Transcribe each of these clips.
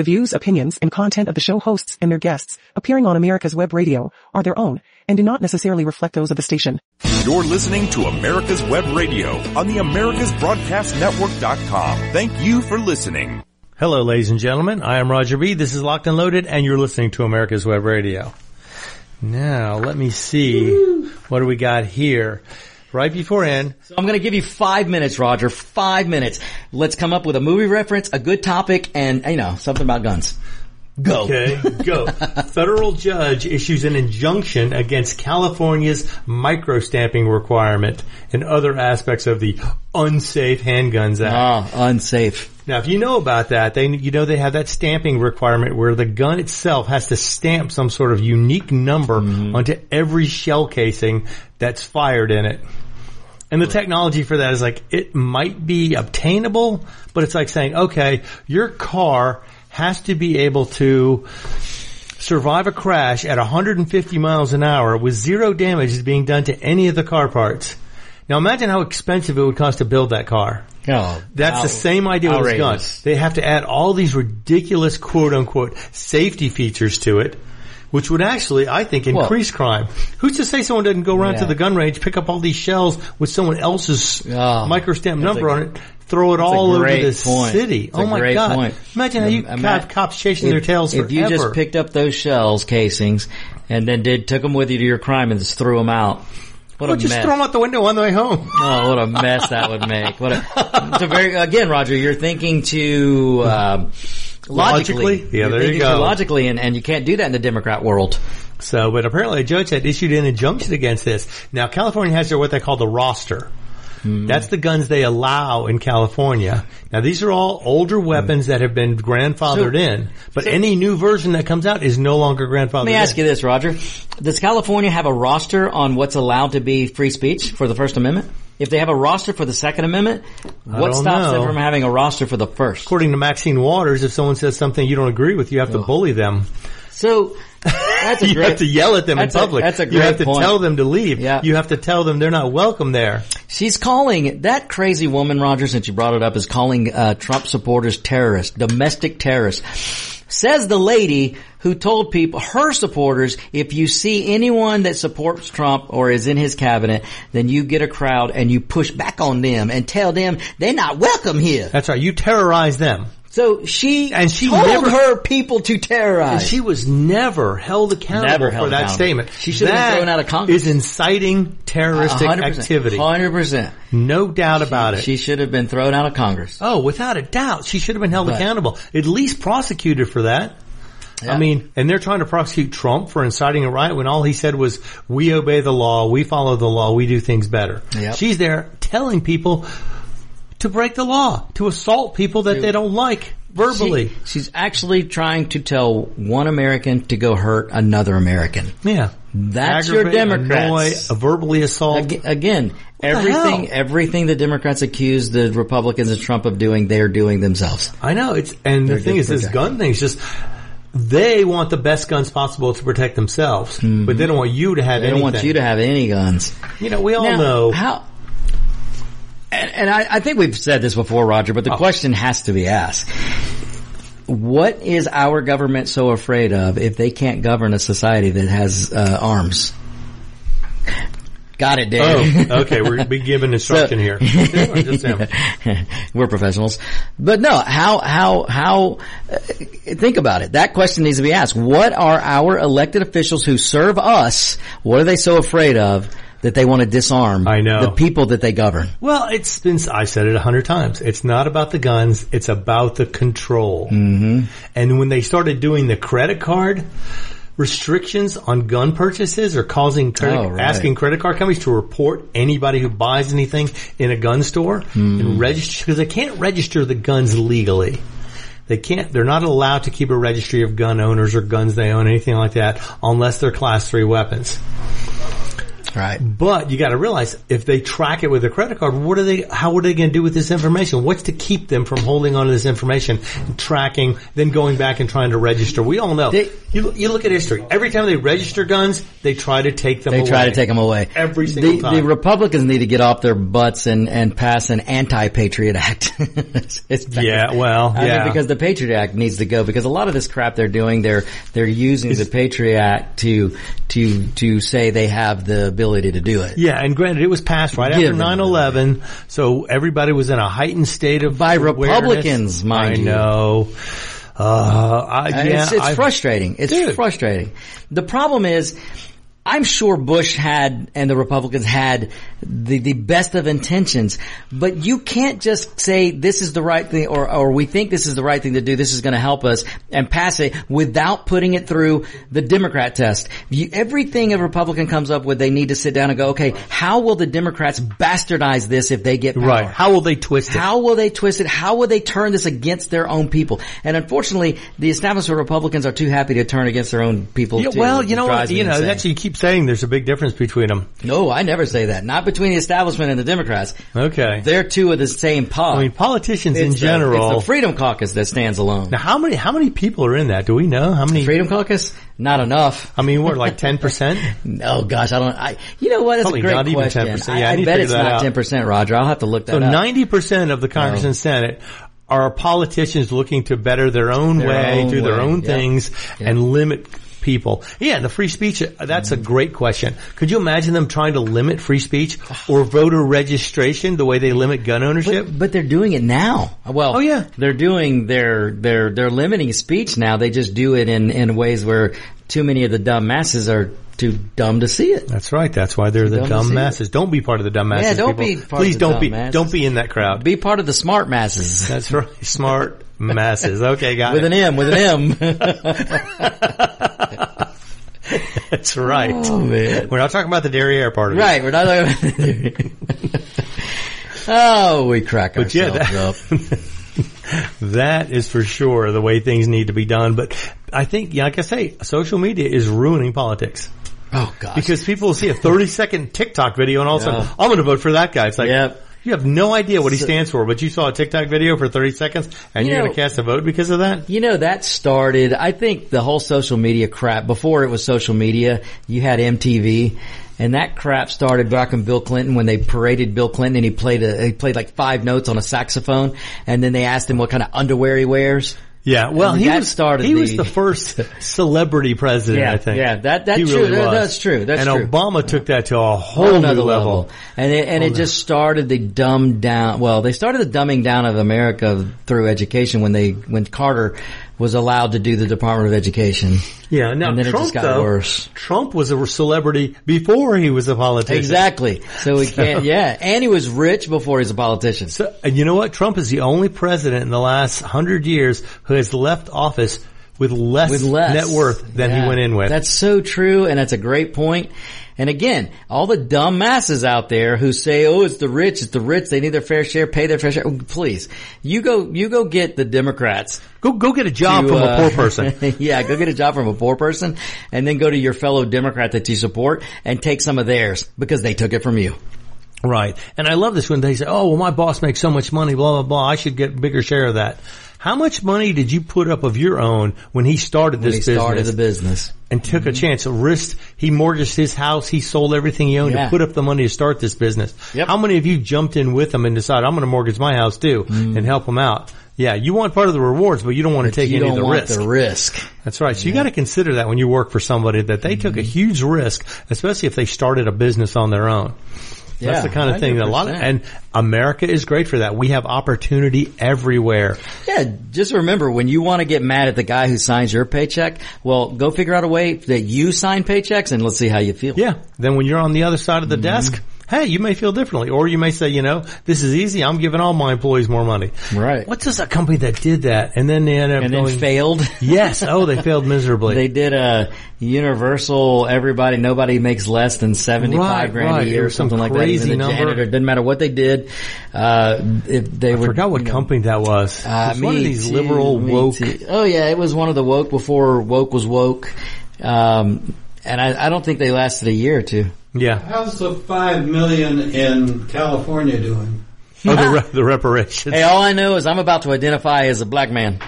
The views, opinions, and content of the show hosts and their guests appearing on America's Web Radio are their own and do not necessarily reflect those of the station. You're listening to America's Web Radio on the AmericasBroadcastNetwork.com. Thank you for listening. Hello, ladies and gentlemen. I am Roger B. This is Locked and Loaded, and you're listening to America's Web Radio. Now, let me see. What do we got here? Right before end. So I'm going to give you five minutes, Roger. Five minutes. Let's come up with a movie reference, a good topic, and, you know, something about guns. Go. Okay, go. Federal judge issues an injunction against California's micro stamping requirement and other aspects of the Unsafe Handguns Act. Ah, unsafe. Now, if you know about that, they you know they have that stamping requirement where the gun itself has to stamp some sort of unique number onto every shell casing that's fired in it. And the technology for that is like it might be obtainable, but it's like saying, okay, your car has to be able to survive a crash at 150 miles an hour with zero damage being done to any of the car parts. Now imagine how expensive it would cost to build that car. Oh, That's the same idea with this gun. outrageous. They have to add all these ridiculous quote unquote safety features to it, which would actually, I think, Well- increase crime. Who's to say someone doesn't go around to the gun range, pick up all these shells with someone else's Oh, microstamp number on it, throw it that's all over the point. city? It's oh a my great god! point. Imagine how you have cops chasing if, their tails If you just picked up those shells casings and then did took them with you to your crime and just threw them out, what Well, a just mess! throw them out the window on the way home. Oh, what a mess that would make! What a, it's a very again, Roger. You're thinking too um, logically. Logically? Yeah, there you go. Too logically, and, and you can't do that in the Democrat world. So, but apparently a judge had issued an injunction against this. Now, California has their what they call the roster. Hmm. That's the guns they allow in California. Now, these are all older weapons that have been grandfathered So- in, but any new version that comes out is no longer grandfathered Let me in. ask you this, Roger: Does California have a roster on what's allowed to be free speech for the First Amendment? If they have a roster for the Second Amendment, what stops know. them from having a roster for the First? According to Maxine Waters, if someone says something you don't agree with, you have to bully them. So that's a you great. have to yell at them in that's a- public. that's a you have to point. tell them to leave. Yeah. You have to tell them they're not welcome there. She's calling that crazy woman, Roger, since you brought it up, is calling uh, Trump supporters terrorists, domestic terrorists. Says the lady who told people, her supporters, if you see anyone that supports Trump or is in his cabinet, then you get a crowd and you push back on them and tell them they're not welcome here. That's right. You terrorize them. So she And she told never- her people to terrorize. And she was never held accountable Never held for that accountable. statement. She should have been thrown out of Congress. Is inciting terroristic 100%, activity. 100%. No doubt about it. She should have been thrown out of Congress. oh, without a doubt, she should have been held But- accountable. At least prosecuted for that. Yeah. I mean, and they're trying to prosecute Trump for inciting a riot when all he said was, "We obey the law, we follow the law, we do things better." Yep. She's there telling people to break the law, to assault people that they don't like verbally. She- she's actually trying to tell one American to go hurt another American. yeah, That's your Democrats. annoy, verbally assault. Ag- Again, the everything hell? everything the Democrats accuse the Republicans and Trump of doing, they're doing themselves. I know it's, and the They're thing is, just this gun thing is just. They want the best guns possible to protect themselves, but they don't want you to have Mm-hmm. They don't anything. want you to have any guns. You know, we all Now, know. how. And, I, I think we've said this before, Roger, Oh. but the question has to be asked. What is our government so afraid of if they can't govern a society that has uh, arms? Got it, Dave. Oh, okay. We're being given instruction here. Or? We're professionals, but no. How how how? Uh, think about it. That question needs to be asked. What are our elected officials who serve us? What are they so afraid of that they want to disarm? I know. the people that they govern. Well, it's been, I said it a hundred times. It's not about the guns. It's about the control. Mm-hmm. And when they started doing the credit card restrictions on gun purchases or causing credit, Oh, right. asking credit card companies to report anybody who buys anything in a gun store Mm-hmm. and register, because they can't register the guns legally. They can't, they're not allowed to keep a registry of gun owners or guns they own, anything like that, unless they're class three weapons. Right. But you got to realize if they track it with a credit card, what are they? How are they going to do with this information? What's to keep them from holding on to this information, tracking, then going back and trying to register? We all know. They- you, you look at history. Every time they register guns, they try to take them. They away. try to take them away. every single the, time. The Republicans need to get off their butts and, and pass an anti-patriot act. it's, it's. Yeah, well, I yeah. mean, because the Patriot Act needs to go because a lot of this crap they're doing, they're, they're using the Patriot Act to, to, to say they have the ability to do it. Yeah, and granted, it was passed right after Give them 9-11, so everybody was in a heightened state of By awareness. Republicans, mind I you. know. Uh, I, Uh, yeah, it's it's frustrating. It's Dude. frustrating. The problem is, I'm sure Bush had and the Republicans had the, the best of intentions, but you can't just say this is the right thing or, or we think this is the right thing to do. This is going to help us and pass it without putting it through the Democrat test. You, everything a Republican comes up with, they need to sit down and go, okay, how will the Democrats bastardize this if they get power? Right. How will they twist it? How will they twist it? How will they turn this against their own people? And unfortunately, the establishment Republicans are too happy to turn against their own people. Yeah, well, you know what? You know, that's you keep saying there's a big difference between them. no, I never say that. Not between the establishment and the Democrats. Okay. They're two of the same pod. I mean, politicians in the- general. it's the Freedom Caucus that stands alone. now, how many how many people are in that? Do we know how many? Freedom Caucus, not enough. I mean, we're like ten percent? Oh gosh, I don't. I you know what? That's Probably a great not even question. 10%. I, Yeah, I I to bet it's not out. ten percent, Roger. I'll have to look that So up. ninety percent of the Congress and Senate are politicians looking to better their own Their way, own do their way, own yeah. things, Yeah. and limit people. Yeah, and the free speech, uh, that's a great question. Could you imagine them trying to limit free speech or voter registration the way they limit gun ownership? But, but they're doing it now. Well, Oh, yeah. they're doing their they're they're limiting speech now. They just do it in in ways where too many of the dumb masses are too dumb to see it. That's right. That's why they're the dumb dumb masses. Don't be part of the dumb masses. Yeah, don't people. be part of Please the don't be. masses. Don't be in that crowd. Be part of the smart masses That's right. Smart masses. Okay, got with it. an M. With an M. That's right. oh. We're not talking about the derriere part of it. Right. We're not. talking- oh, we crack But yeah, ourselves that- up. That is for sure the way things need to be done. But I think, like I say, social media is ruining politics Oh gosh. because people will see a 30 second TikTok video and all of a sudden, I'm going to vote for that guy. It's like, Yep. You have no idea what he stands for, but you saw a TikTok video for 30 seconds and You you're going to cast a vote because of that? You know, that started, I think the whole social media crap, before it was social media, you had MTV, and that crap started back in Bill Clinton when they paraded Bill Clinton and he played a, he played like five notes on a saxophone, and then they asked him what kind of underwear he wears. Yeah. Well, he was, started he was the- the first celebrity president, Yeah, I think. yeah, that- that's He true. really That- that's true. That's and true. Obama took that to a whole Whole new level. level. And it, and it just started the dumb down, well, they started the dumbing down of America through education when they, when Carter was allowed to do the Department of Education. Yeah, now And then it Trump just got though, worse. Trump was a celebrity before he was a politician. Exactly. So we can't, yeah. And he was rich before he was a politician. So, and you know what? Trump is the only president in the last hundred years who has left office with less, with less net worth than Yeah. he went in with. That's so true, and that's a great point. And again, all the dumb masses out there who say, "Oh, it's the rich, it's the rich. They need their fair share, pay their fair share." Oh, Please, you go, you go get the Democrats. go go get a job to, from uh, a poor person. yeah, go get a job from a poor person, and then go to your fellow Democrat that you support and take some of theirs because they took it from you. Right. And I love this when they say, oh, well, my boss makes so much money, blah, blah, blah. I should get a bigger share of that. How much money did you put up of your own when he started When this he business started the business. and took a mm-hmm. chance, a risk? He mortgaged his house. He sold everything he owned Yeah. to put up the money to start this business. Yep. How many of you jumped in with him and decided, I'm going to mortgage my house too mm-hmm. and help him out? Yeah. You want part of the rewards, but you don't want to take any of the want risk. the risk. That's right. So you got to consider that when you work for somebody that they took a mm-hmm. huge risk, especially if they started a business on their own. That's the kind of thing that a lot of, and America is great for that. We have opportunity everywhere. Yeah, just remember when you want to get mad at the guy who signs your paycheck, well, go figure out a way that you sign paychecks and let's see how you feel. Yeah. Then when you're on the other side of Mm-hmm. the desk, hey, you may feel differently, or you may say, you know, this is easy. I'm giving all my employees more money. Right. What's this a company that did that and then they end up And then going, failed. yes. Oh, they failed miserably. They did a universal, everybody, nobody makes less than 75 Right, grand right. a year or was some something like that. crazy Even number. janitor, didn't matter what they did. Uh, if they I were, forgot what you know, company that was. Uh, it was one of these too, liberal woke. too. Oh yeah, it was one of the woke before woke was woke. Um, and I, I don't think they lasted a year or two. Yeah. How's the five million in California doing? Oh, the, re- the reparations. Hey, all I know is I'm about to identify as a black man.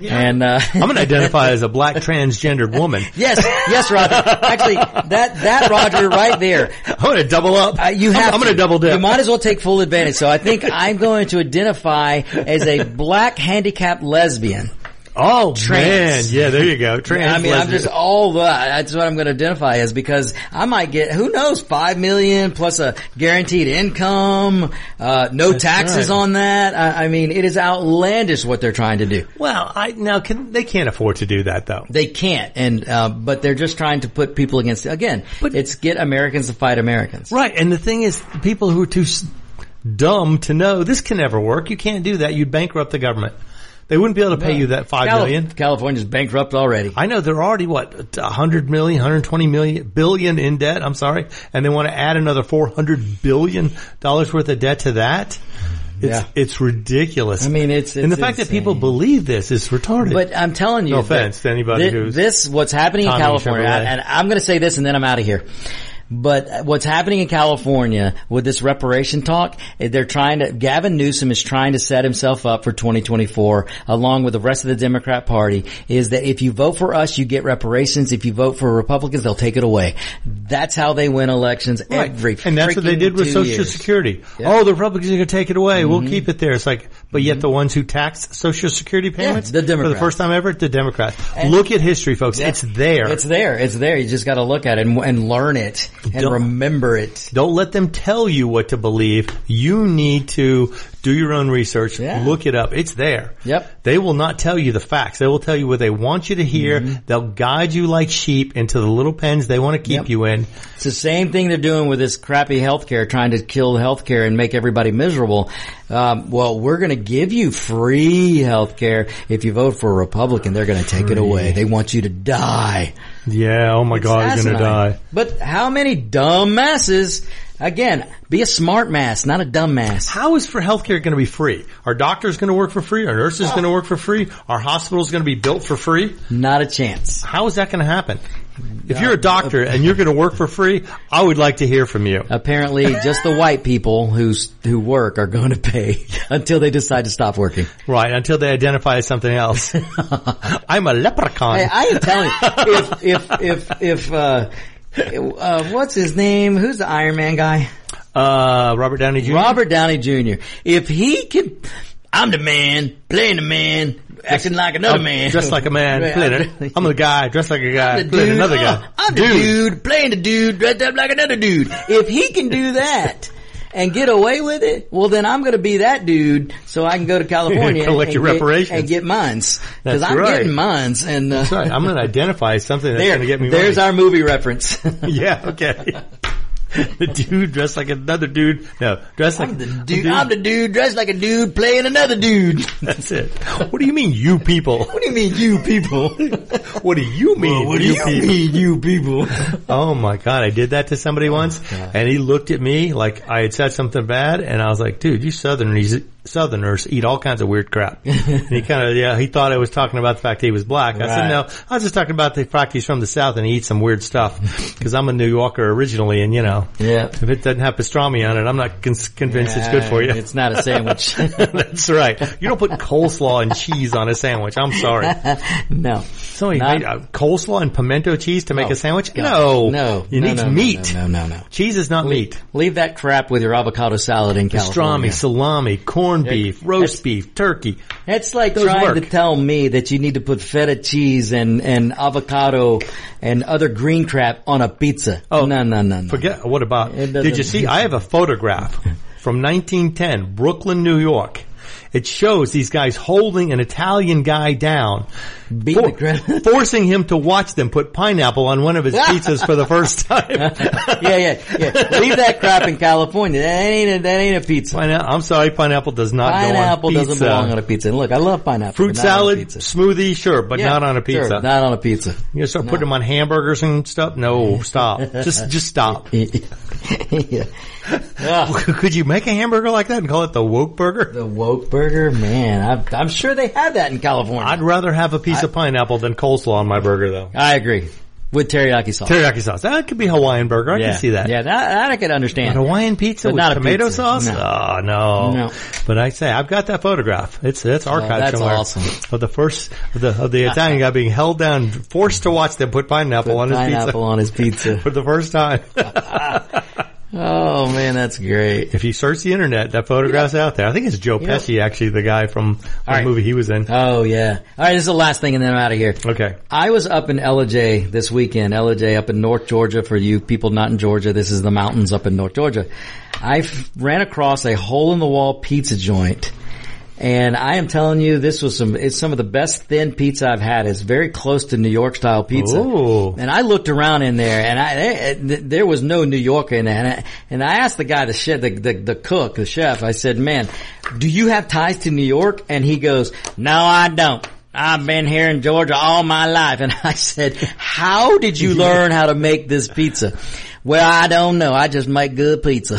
And, uh, I'm going to identify as a black transgendered woman. yes, yes, Roger. Actually, that, that Roger right there. I'm going to double up. Uh, you have I'm, I'm going to double dip. You might as well take full advantage. So I think I'm going to identify as a black handicapped lesbian. Oh Trans. man, yeah, there you go. Trans. I mean, I'm just all that. That's what I'm going to identify as because I might get who knows five million plus a guaranteed income, uh, no taxes right. on that. I, I mean, it is outlandish what they're trying to do. Well, I now can they can't afford to do that though. They can't, and uh, but they're just trying to put people against. Again, But- it's get Americans to fight Americans. Right, and the thing is, the people who are too dumb to know this can never work. You can't do that. You'd bankrupt the government. They wouldn't be able to pay you that five Cali- million. California's bankrupt already. I know they're already what a hundred million, hundred twenty million billion in debt. I'm sorry, and they want to add another four hundred billion dollars worth of debt to that. It's Yeah. it's ridiculous. I mean, it's- and the it's fact that people believe this is retarded. But I'm telling you, No offense to anybody thi- who's this what's happening in California, and I'm going to say this, and then I'm out of here. But what's happening in California with this reparation talk, eh, they're trying to, Gavin Newsom is trying to set himself up for 2024 along with the rest of the Democrat party is that if you vote for us, you get reparations. If you vote for Republicans, they'll take it away. That's how they win elections Right. every and that's what they did with Social years. Security. Mm-hmm. Oh, the Republicans are going to take it away. We'll keep it there. It's like, but yet mm-hmm. the ones who taxed Social Security payments the for Democrats. the first time ever, the Democrats. And- Look at history, folks. It's there. It's there. It's there. You just got to look at it and, and learn it and Don't- remember it. Don't let them tell you what to believe. You need to do your own research. Yeah. Look it up. It's there. Yep. They will not tell you the facts. They will tell you what they want you to hear. Mm-hmm. They'll guide you like sheep into the little pens they want to keep Yep. you in. It's the same thing they're doing with this crappy healthcare, trying to kill healthcare and make everybody miserable. Um, well, we're going to give you free healthcare if you vote for a Republican. They're going to take it away. They want you to die. Yeah. Oh my God, It's you're going to die. But how many dumb masses? Again, be a smart mass, not a dumb mass. How is for healthcare going to be free? Are doctors going to work for free? Are nurses going to work for free? Are hospitals going to be built for free? Not a chance. How is that going to happen? If you're a doctor and you're going to work for free, I would like to hear from you. Apparently, just the white people who's who work are going to pay until they decide to stop working. Right, until they identify as something else. I'm a leprechaun. Hey, I am telling you, if if if if uh, uh, what's his name? Who's the Iron Man guy? uh, Robert Downey Jr. Robert Downey Jr. If he can, I'm the man, playing the man, acting like another I'm man, dressed like a man. Playing I'm- it. I'm the guy dressed like a guy. playing dude. another guy. Oh, I'm the dude. playing the dude dressed up like another dude. If he can do that. And get away with it? Well, then I'm going to be that dude, so I can go to California Collect and, your get, reparations. and get mines because I'm right. getting mines. And uh, Sorry, I'm going to identify something that's going to get me there's money. our movie reference. yeah, okay. the dude dressed like another dude. No, dressed like I'm the dude. I'm the dude dressed like a dude playing another dude. That's it. What do you mean, you people? What do you mean, you people? What do you mean? what do you mean, you people? Oh my god, I did that to somebody oh once, and he looked at me like I had said something bad, and I was like, "Dude, you Southerners, Southerners eat all kinds of weird crap." and he kind of, yeah, he thought I was talking about the fact he was black. I said, "No, I was just talking about the fact he's from the South and he eats some weird stuff." Because I'm a New Yorker originally, and you know, Yeah. if it doesn't have pastrami on it, I'm not con- convinced it's good for you. It's not a sandwich. That's right. You don't put coleslaw and cheese on a sandwich. I'm sorry. no. Somebody Not- made uh, coleslaw and pimento cheese to make Oh, a sandwich? No. No. You no, need no, no, meat. No, no, no, no. Cheese is not meat. Leave that crap with your avocado salad in California. Pastrami, salami, corned beef, roast beef, turkey. It's like Those trying work. to tell me that you need to put feta cheese and, and avocado and other green crap on a pizza. Oh, no, no, no, no. Forget what about? Did you see? I have a photograph from 1910, Brooklyn, New York. It shows these guys holding an Italian guy down, for- forcing him to watch them put pineapple on one of his pizzas for the first time. yeah, yeah, yeah. Leave that crap in California. That ain't a, that ain't a pizza. Pineapple, I'm sorry, pineapple does not Pineapple go on doesn't belong on a pizza. And look, I love pineapple. Fruit but not on a salad, pizza. smoothie, sure, but Yeah, not on a pizza. sure, not on a pizza. You start putting them on hamburgers and stuff? No, stop. just, just stop. yeah. Ugh. Could you make a hamburger like that and call it the woke burger? The woke burger, man. I'm, I'm sure they have that in California. I'd rather have a piece of pineapple than coleslaw on my burger though. I agree. with teriyaki sauce. Teriyaki sauce. That could be Hawaiian burger. I yeah. can see that. Yeah, that, that I could understand. But Hawaiian pizza But with tomato pizza. sauce? No. Oh no. No. But I say I've got that photograph. It's it's archived that's somewhere. awesome. Of the first of the of the Italian guy being held down, forced to watch them put pineapple on his Pineapple on his pizza. for the first time. Oh man, that's great. if you search the internet, that photograph's out there. I think it's Joe Pesci, actually, the guy from the right. movie he was in. Oh yeah. All right, this is the last thing, and then I'm out of here. Okay. I was up in Ellijay this weekend. Ellijay up in North Georgia. For you people not in Georgia, this is the mountains up in North Georgia. I ran across a hole in the wall pizza joint. And I am telling you, this was some, it's some of the best thin pizza I've had. It's very close to New York style pizza. Ooh. And I looked around in there and I, eh, eh, there, there was no New Yorker in there. And I, and I asked the guy, the chef, the, the, the cook, the chef, I said, man, do you have ties to New York? And he goes, no, I don't. I've been here in Georgia all my life. And I said, how did you learn how to make this pizza? Well, I don't know. I just make good pizza.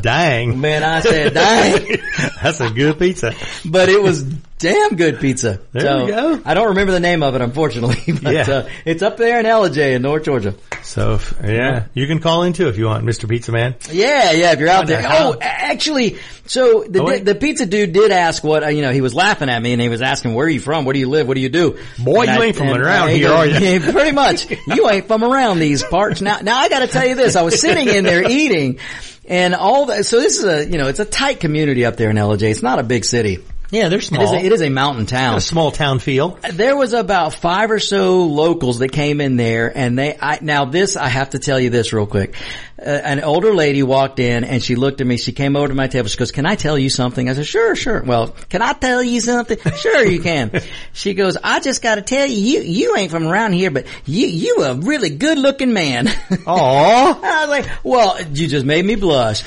Dang. Man, I said, dang. That's a good pizza. but it was damn good pizza. There so, we go. I don't remember the name of it, unfortunately. But Yeah. uh, it's up there in Ellijay in North Georgia. So, yeah, you can call in too if you want, Mr. Pizza Man. Yeah, yeah, if you're out there. how- Oh, actually, so the, Oh, the pizza dude did ask what, uh, you know, he was laughing at me and he was asking, where are you from? Where do you live? What do you do? Boy, And you I- ain't from around here, are you? Pretty much. You ain't from around these parts. Now, now I gotta tell you this. I was sitting in there eating and all that, so this is a, you know, it's a tight community up there in Ellijay. It's not a big city. Yeah, they're It is small. a, it is a mountain town. a small town feel. There was about five or so locals that came in there, and they. I, now this, I have to tell you this real quick. Uh, an older lady walked in, and she looked at me. She came over to my table. She goes, "Can I tell you something?" I said, "Sure, sure." Well, can I tell you something? sure, you can. She goes, "I just got to tell you, you you ain't from around here, but you you a really good looking man." Aw. I was like, "Well, you just made me blush."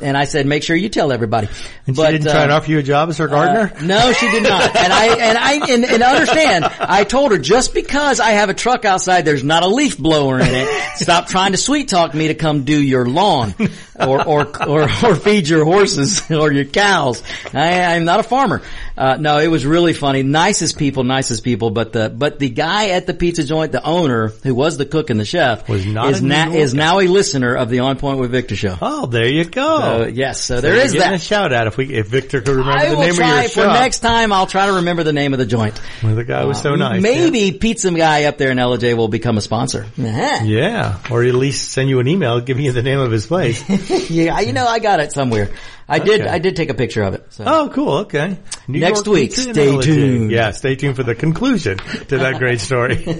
And I said, "Make sure you tell everybody." And she didn't try and uh, offer you a job as her gardener? uh, no, she did not. And I and I and, and understand. I told her just because I have a truck outside, there's not a leaf blower in it. Stop trying to sweet talk me to come do your lawn, or or or, or feed your horses or your cows. I, I'm not a farmer. Uh, no, it was really funny. Nicest people, nicest people. But the but the guy at the pizza joint, the owner who was the cook and the chef, Was not is a New now is now a listener of the On Point with Victor show. Oh, there you go. Uh, yes, so So there is that. a shout out if we if Victor could remember I the name try of your for shop. next time. I'll try to remember the name of the joint. Well, the guy was so nice. Maybe Pizza Guy up there in Ellijay will become a sponsor. Yeah. yeah, or at least send you an email giving you the name of his place. yeah, you know, I got it somewhere. I did. Okay. I did take a picture of it. So. Oh, cool. Okay. New Next York week, stay LA. tuned. Yeah, stay tuned for the conclusion to that great story.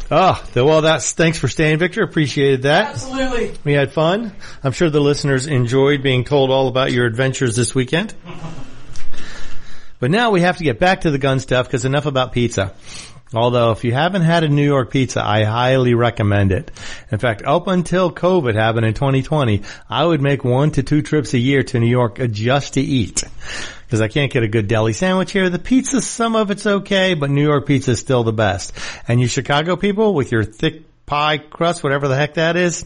oh, well, that's thanks for staying, Victor. Appreciated that. Absolutely. We had fun. I'm sure the listeners enjoyed being told all about your adventures this weekend. But now we have to get back to the gun stuff because enough about pizza. Although if you haven't had a New York pizza, I highly recommend it. In fact, up until COVID happened in 2020, I would make one to two trips a year to New York just to eat. Because I can't get a good deli sandwich here. The pizza, some of it's okay, but New York pizza is still the best. And you Chicago people with your thick pie crust, whatever the heck that is,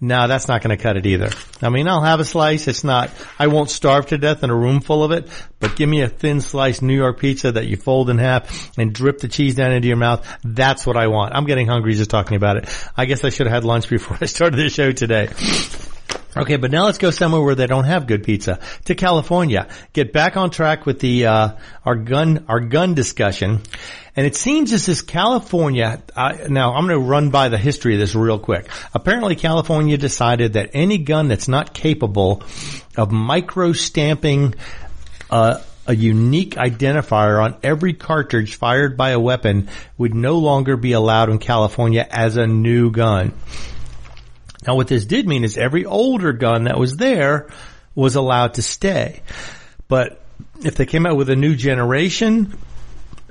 no, that's not going to cut it either. I mean, I'll have a slice. It's not, I won't starve to death in a room full of it, but give me a thin sliced New York pizza that you fold in half and drip the cheese down into your mouth. That's what I want. I'm getting hungry just talking about it. I guess I should have had lunch before I started the show today. Okay, but now let's go somewhere where they don't have good pizza. To California. Get back on track with the uh, our gun our gun discussion. And it seems as if California. Now I'm going to run by the history of this real quick. Apparently, California decided that any gun that's not capable of micro stamping. Uh, a unique identifier on every cartridge fired by a weapon would no longer be allowed in California as a new gun. Now what this did mean is every older gun that was there was allowed to stay. But if they came out with a new generation,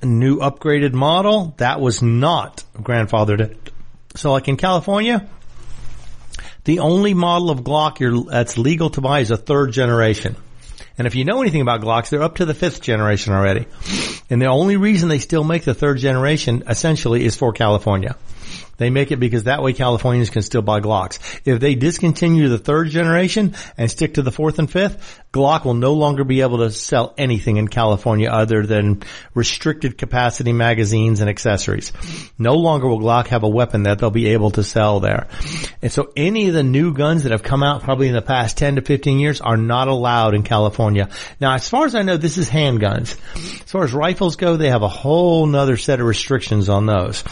a new upgraded model, that was not grandfathered. So like in California, the only model of Glock that's legal to buy is a third generation. And if you know anything about Glocks, they're up to the fifth generation already. And the only reason they still make the third generation essentially is for California. They make it because that way Californians can still buy Glocks. If they discontinue the third generation and stick to the fourth and fifth, Glock will no longer be able to sell anything in California other than restricted capacity magazines and accessories. No longer will Glock have a weapon that they'll be able to sell there. And so any of the new guns that have come out probably in the past 10 to 15 years are not allowed in California. Now, as far as I know, this is handguns. As far as rifles go, they have a whole nother set of restrictions on those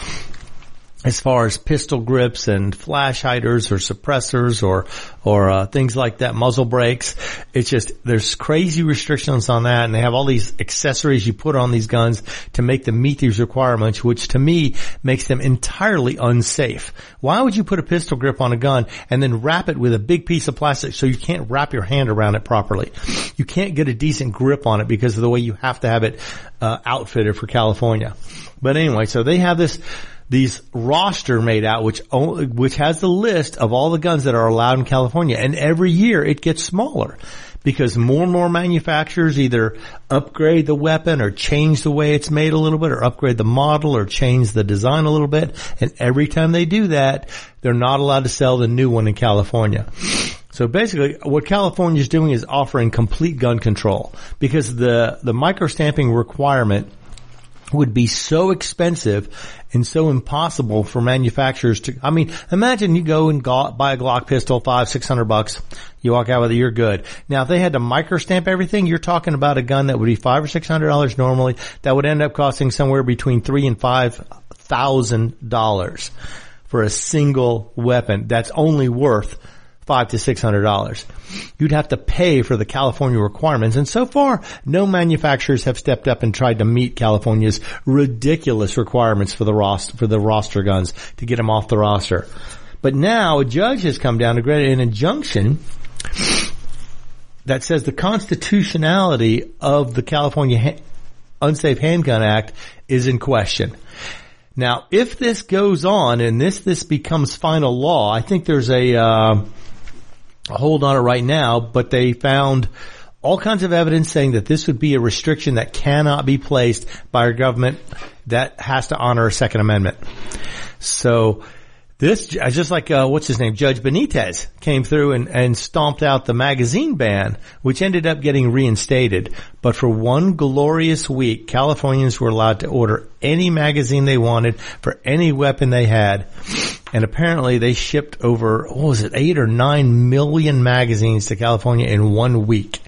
as far as pistol grips and flash hiders or suppressors or or uh, things like that, muzzle brakes. It's just there's crazy restrictions on that, and they have all these accessories you put on these guns to make them meet these requirements, which to me makes them entirely unsafe. Why would you put a pistol grip on a gun and then wrap it with a big piece of plastic so you can't wrap your hand around it properly? You can't get a decent grip on it because of the way you have to have it uh, outfitted for California. But anyway, so they have this these roster made out, which only, which has the list of all the guns that are allowed in California, and every year it gets smaller because more and more manufacturers either upgrade the weapon or change the way it's made a little bit, or upgrade the model or change the design a little bit, and every time they do that, they're not allowed to sell the new one in California. So basically, what California is doing is offering complete gun control because the the micro stamping requirement would be so expensive and so impossible for manufacturers to, I mean, imagine you go and go, buy a Glock pistol, five, six hundred bucks. You walk out with it, you're good. Now, if they had to micro stamp everything, you're talking about a gun that would be five or six hundred dollars normally that would end up costing somewhere between three and five thousand dollars for a single weapon that's only worth five to six hundred dollars. You'd have to pay for the California requirements, and so far, no manufacturers have stepped up and tried to meet California's ridiculous requirements for the roster for the roster guns to get them off the roster. But now a judge has come down to grant an injunction that says the constitutionality of the California ha- Unsafe Handgun Act is in question. Now, if this goes on and this this becomes final law, I think there's a uh, hold on it right now, but they found all kinds of evidence saying that this would be a restriction that cannot be placed by our government that has to honor a Second Amendment. So this, just like, uh, what's his name? Judge Benitez came through and, and stomped out the magazine ban, which ended up getting reinstated. But for one glorious week, Californians were allowed to order any magazine they wanted for any weapon they had. And apparently they shipped over, what was it, eight or nine million magazines to California in one week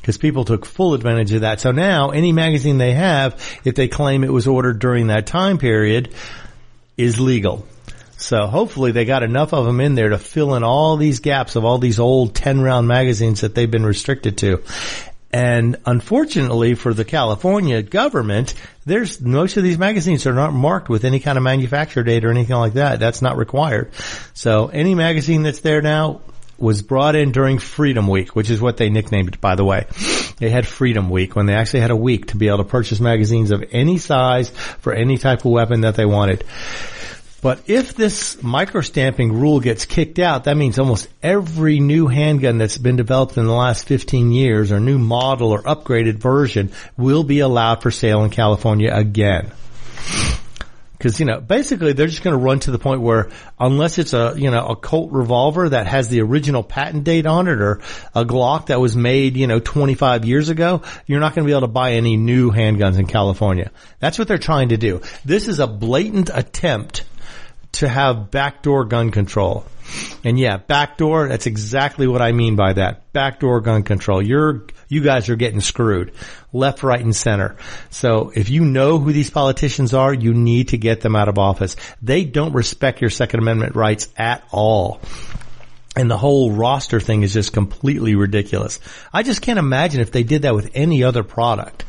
because people took full advantage of that. So now any magazine they have, if they claim it was ordered during that time period, is legal. So hopefully they got enough of them in there to fill in all these gaps of all these old 10 round magazines that they've been restricted to. And unfortunately for the California government, there's most of these magazines are not marked with any kind of manufacturer date or anything like that. That's not required. So any magazine that's there now was brought in during Freedom Week, which is what they nicknamed it, by the way. They had Freedom Week when they actually had a week to be able to purchase magazines of any size for any type of weapon that they wanted. But if this micro stamping rule gets kicked out, that means almost every new handgun that's been developed in the last 15 years or new model or upgraded version will be allowed for sale in California again. Cause, you know, basically they're just going to run to the point where unless it's a, you know, a Colt revolver that has the original patent date on it or a Glock that was made, you know, 25 years ago, you're not going to be able to buy any new handguns in California. That's what they're trying to do. This is a blatant attempt to have backdoor gun control. And yeah, backdoor, that's exactly what I mean by that. Backdoor gun control. You're, you guys are getting screwed. Left, right, and center. So if you know who these politicians are, you need to get them out of office. They don't respect your Second Amendment rights at all. And the whole roster thing is just completely ridiculous. I just can't imagine if they did that with any other product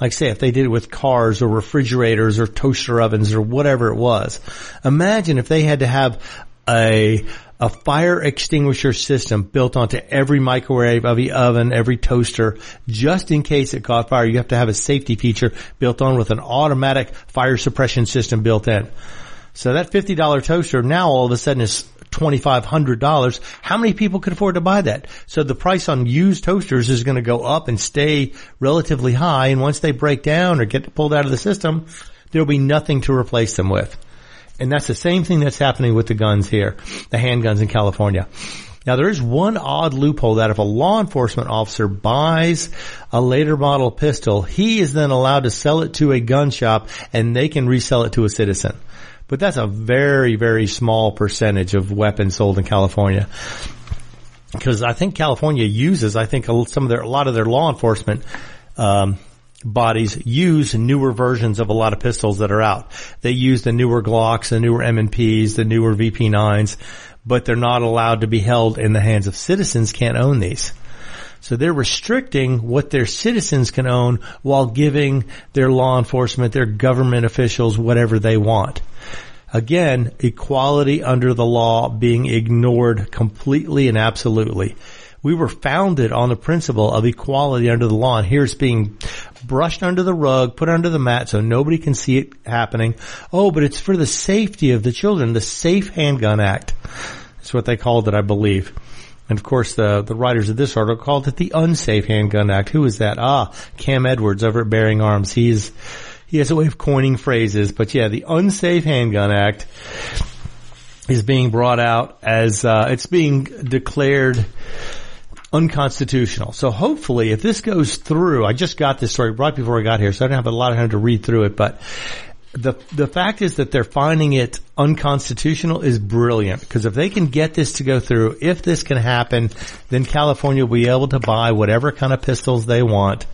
like say if they did it with cars or refrigerators or toaster ovens or whatever it was. Imagine if they had to have a a fire extinguisher system built onto every microwave, every oven, every toaster, just in case it caught fire. You have to have a safety feature built on with an automatic fire suppression system built in. So that $50 toaster now all of a sudden is $2,500. How many people could afford to buy that? So the price on used toasters is going to go up and stay relatively high. And once they break down or get pulled out of the system, there'll be nothing to replace them with. And that's the same thing that's happening with the guns here, the handguns in California. Now there is one odd loophole that if a law enforcement officer buys a later model pistol, he is then allowed to sell it to a gun shop and they can resell it to a citizen. But that's a very, very small percentage of weapons sold in California. Because I think California uses, I think some of their, a lot of their law enforcement, um, bodies use newer versions of a lot of pistols that are out. They use the newer Glocks, the newer M&Ps, the newer VP9s, but they're not allowed to be held in the hands of citizens can't own these. So they're restricting what their citizens can own while giving their law enforcement, their government officials whatever they want. Again, equality under the law being ignored completely and absolutely. We were founded on the principle of equality under the law and here it's being brushed under the rug, put under the mat so nobody can see it happening. Oh, but it's for the safety of the children, the Safe Handgun Act. That's what they called it, I believe. And of course, the, the writers of this article called it the Unsafe Handgun Act. Who is that? Ah, Cam Edwards over at Bearing Arms. He's, he has a way of coining phrases, but yeah, the Unsafe Handgun Act is being brought out as, uh, it's being declared unconstitutional. So hopefully if this goes through, I just got this story right before I got here, so I don't have a lot of time to read through it, but the the fact is that they're finding it unconstitutional is brilliant because if they can get this to go through, if this can happen, then California will be able to buy whatever kind of pistols they want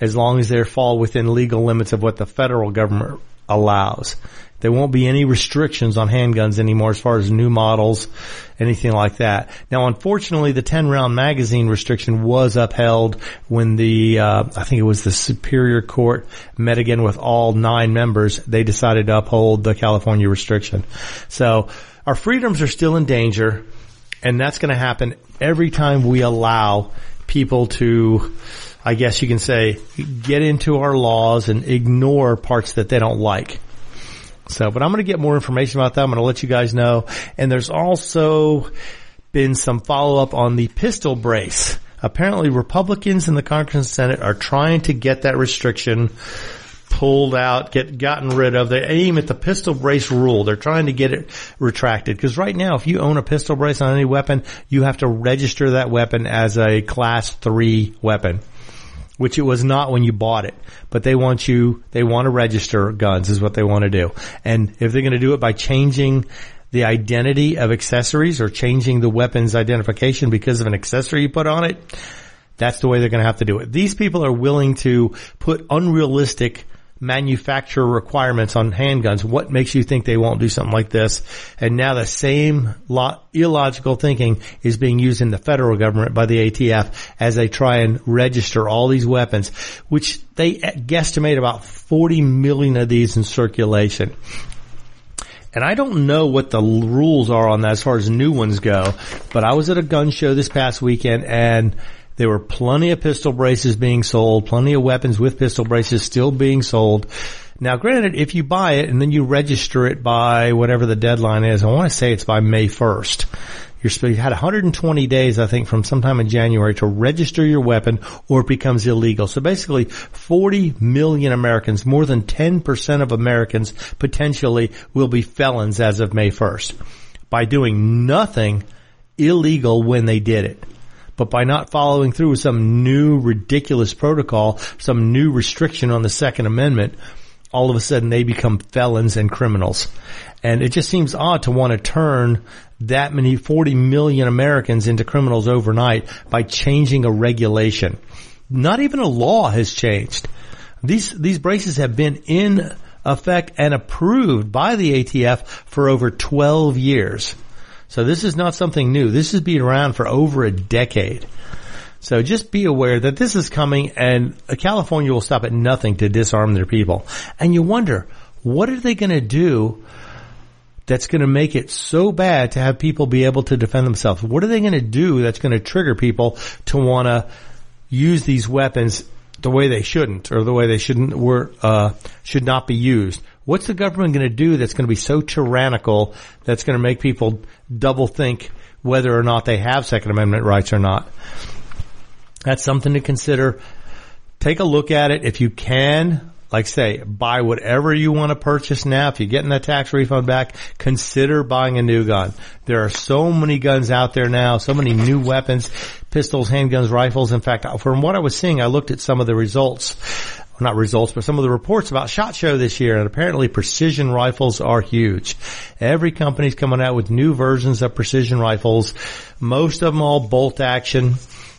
as long as they fall within legal limits of what the federal government allows. There won't be any restrictions on handguns anymore as far as new models, anything like that. Now, unfortunately, the 10 round magazine restriction was upheld when the, uh, I think it was the Superior Court met again with all nine members. They decided to uphold the California restriction. So our freedoms are still in danger and that's going to happen every time we allow people to, I guess you can say, get into our laws and ignore parts that they don't like. So, but I'm going to get more information about that. I'm going to let you guys know. And there's also been some follow up on the pistol brace. Apparently Republicans in the Congress and Senate are trying to get that restriction pulled out, get gotten rid of. They aim at the pistol brace rule. They're trying to get it retracted because right now, if you own a pistol brace on any weapon, you have to register that weapon as a class three weapon which it was not when you bought it. But they want you, they want to register guns is what they want to do. And if they're going to do it by changing the identity of accessories or changing the weapon's identification because of an accessory you put on it, that's the way they're going to have to do it. These people are willing to put unrealistic manufacturer requirements on handguns. What makes you think they won't do something like this? And now the same lo- illogical thinking is being used in the federal government by the ATF as they try and register all these weapons, which they guesstimate about 40 million of these in circulation. And I don't know what the rules are on that as far as new ones go, but I was at a gun show this past weekend and there were plenty of pistol braces being sold, plenty of weapons with pistol braces still being sold. Now granted, if you buy it and then you register it by whatever the deadline is, I want to say it's by May 1st. You're, you had 120 days, I think, from sometime in January to register your weapon or it becomes illegal. So basically 40 million Americans, more than 10% of Americans potentially will be felons as of May 1st by doing nothing illegal when they did it but by not following through with some new ridiculous protocol, some new restriction on the Second Amendment, all of a sudden they become felons and criminals. And it just seems odd to want to turn that many 40 million Americans into criminals overnight by changing a regulation. Not even a law has changed. These, these braces have been in effect and approved by the ATF for over 12 years. So this is not something new. This has been around for over a decade. So just be aware that this is coming and California will stop at nothing to disarm their people. And you wonder, what are they going to do that's going to make it so bad to have people be able to defend themselves? What are they going to do that's going to trigger people to want to use these weapons the way they shouldn't or the way they shouldn't were uh, should not be used? What's the government going to do that's going to be so tyrannical that's going to make people double think whether or not they have Second Amendment rights or not? That's something to consider. Take a look at it. If you can, like say, buy whatever you want to purchase now. If you're getting that tax refund back, consider buying a new gun. There are so many guns out there now, so many new weapons, pistols, handguns, rifles. In fact, from what I was seeing, I looked at some of the results not results, but some of the reports about SHOT Show this year, and apparently precision rifles are huge. Every company's coming out with new versions of precision rifles. Most of them all bolt action.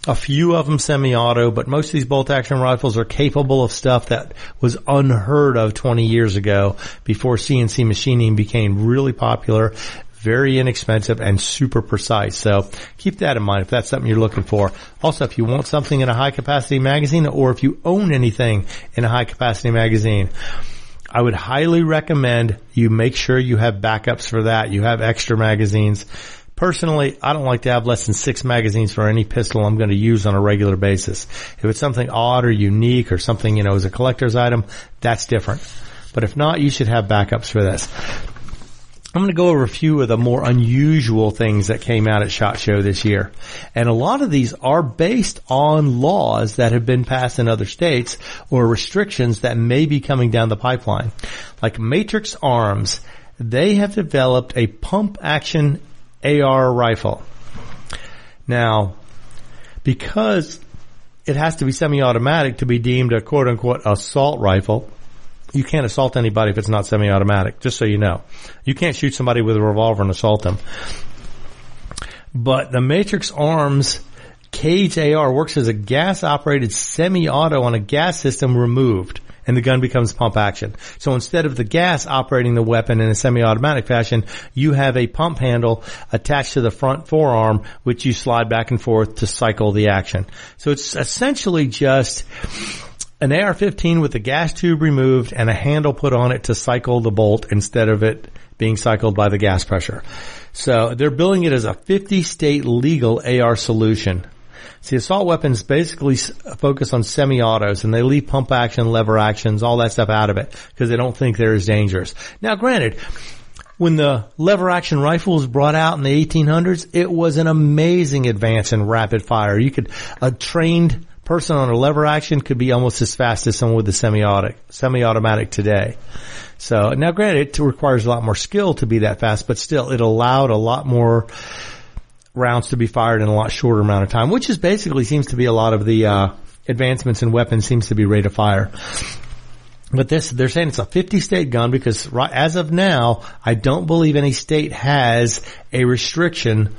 A few of them semi-auto, but most of these bolt action rifles are capable of stuff that was unheard of 20 years ago before CNC machining became really popular very inexpensive and super precise. So keep that in mind if that's something you're looking for. Also, if you want something in a high capacity magazine or if you own anything in a high capacity magazine, I would highly recommend you make sure you have backups for that. You have extra magazines. Personally, I don't like to have less than six magazines for any pistol I'm going to use on a regular basis. If it's something odd or unique or something, you know, is a collector's item, that's different. But if not, you should have backups for this. I'm going to go over a few of the more unusual things that came out at SHOT Show this year. And a lot of these are based on laws that have been passed in other states or restrictions that may be coming down the pipeline. Like Matrix Arms, they have developed a pump action AR rifle. Now, because it has to be semi-automatic to be deemed a quote unquote assault rifle, you can't assault anybody if it's not semi-automatic, just so you know. You can't shoot somebody with a revolver and assault them. But the Matrix Arms Cage AR works as a gas operated semi-auto on a gas system removed and the gun becomes pump action. So instead of the gas operating the weapon in a semi-automatic fashion, you have a pump handle attached to the front forearm, which you slide back and forth to cycle the action. So it's essentially just an AR-15 with the gas tube removed and a handle put on it to cycle the bolt instead of it being cycled by the gas pressure. So they're billing it as a 50 state legal AR solution. See, assault weapons basically focus on semi-autos and they leave pump action, lever actions, all that stuff out of it because they don't think they're as dangerous. Now granted, when the lever action rifle was brought out in the 1800s, it was an amazing advance in rapid fire. You could, a trained person on a lever action could be almost as fast as someone with a semi-automatic, semi-automatic today. So now granted, it requires a lot more skill to be that fast, but still it allowed a lot more rounds to be fired in a lot shorter amount of time, which is basically seems to be a lot of the, uh, advancements in weapons seems to be rate of fire. But this, they're saying it's a 50 state gun because right, as of now, I don't believe any state has a restriction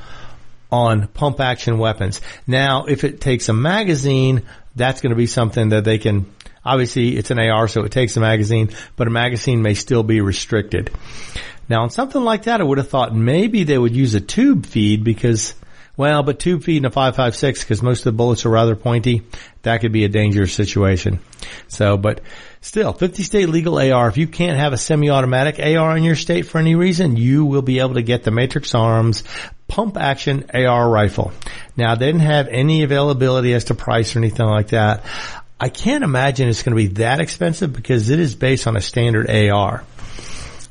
on pump action weapons. Now, if it takes a magazine, that's going to be something that they can, obviously it's an AR, so it takes a magazine, but a magazine may still be restricted. Now, on something like that, I would have thought maybe they would use a tube feed because, well, but tube feed in a 5.56 because most of the bullets are rather pointy, that could be a dangerous situation. So, but still, 50 state legal AR, if you can't have a semi-automatic AR in your state for any reason, you will be able to get the Matrix Arms pump action AR rifle. Now, they didn't have any availability as to price or anything like that. I can't imagine it's going to be that expensive because it is based on a standard AR.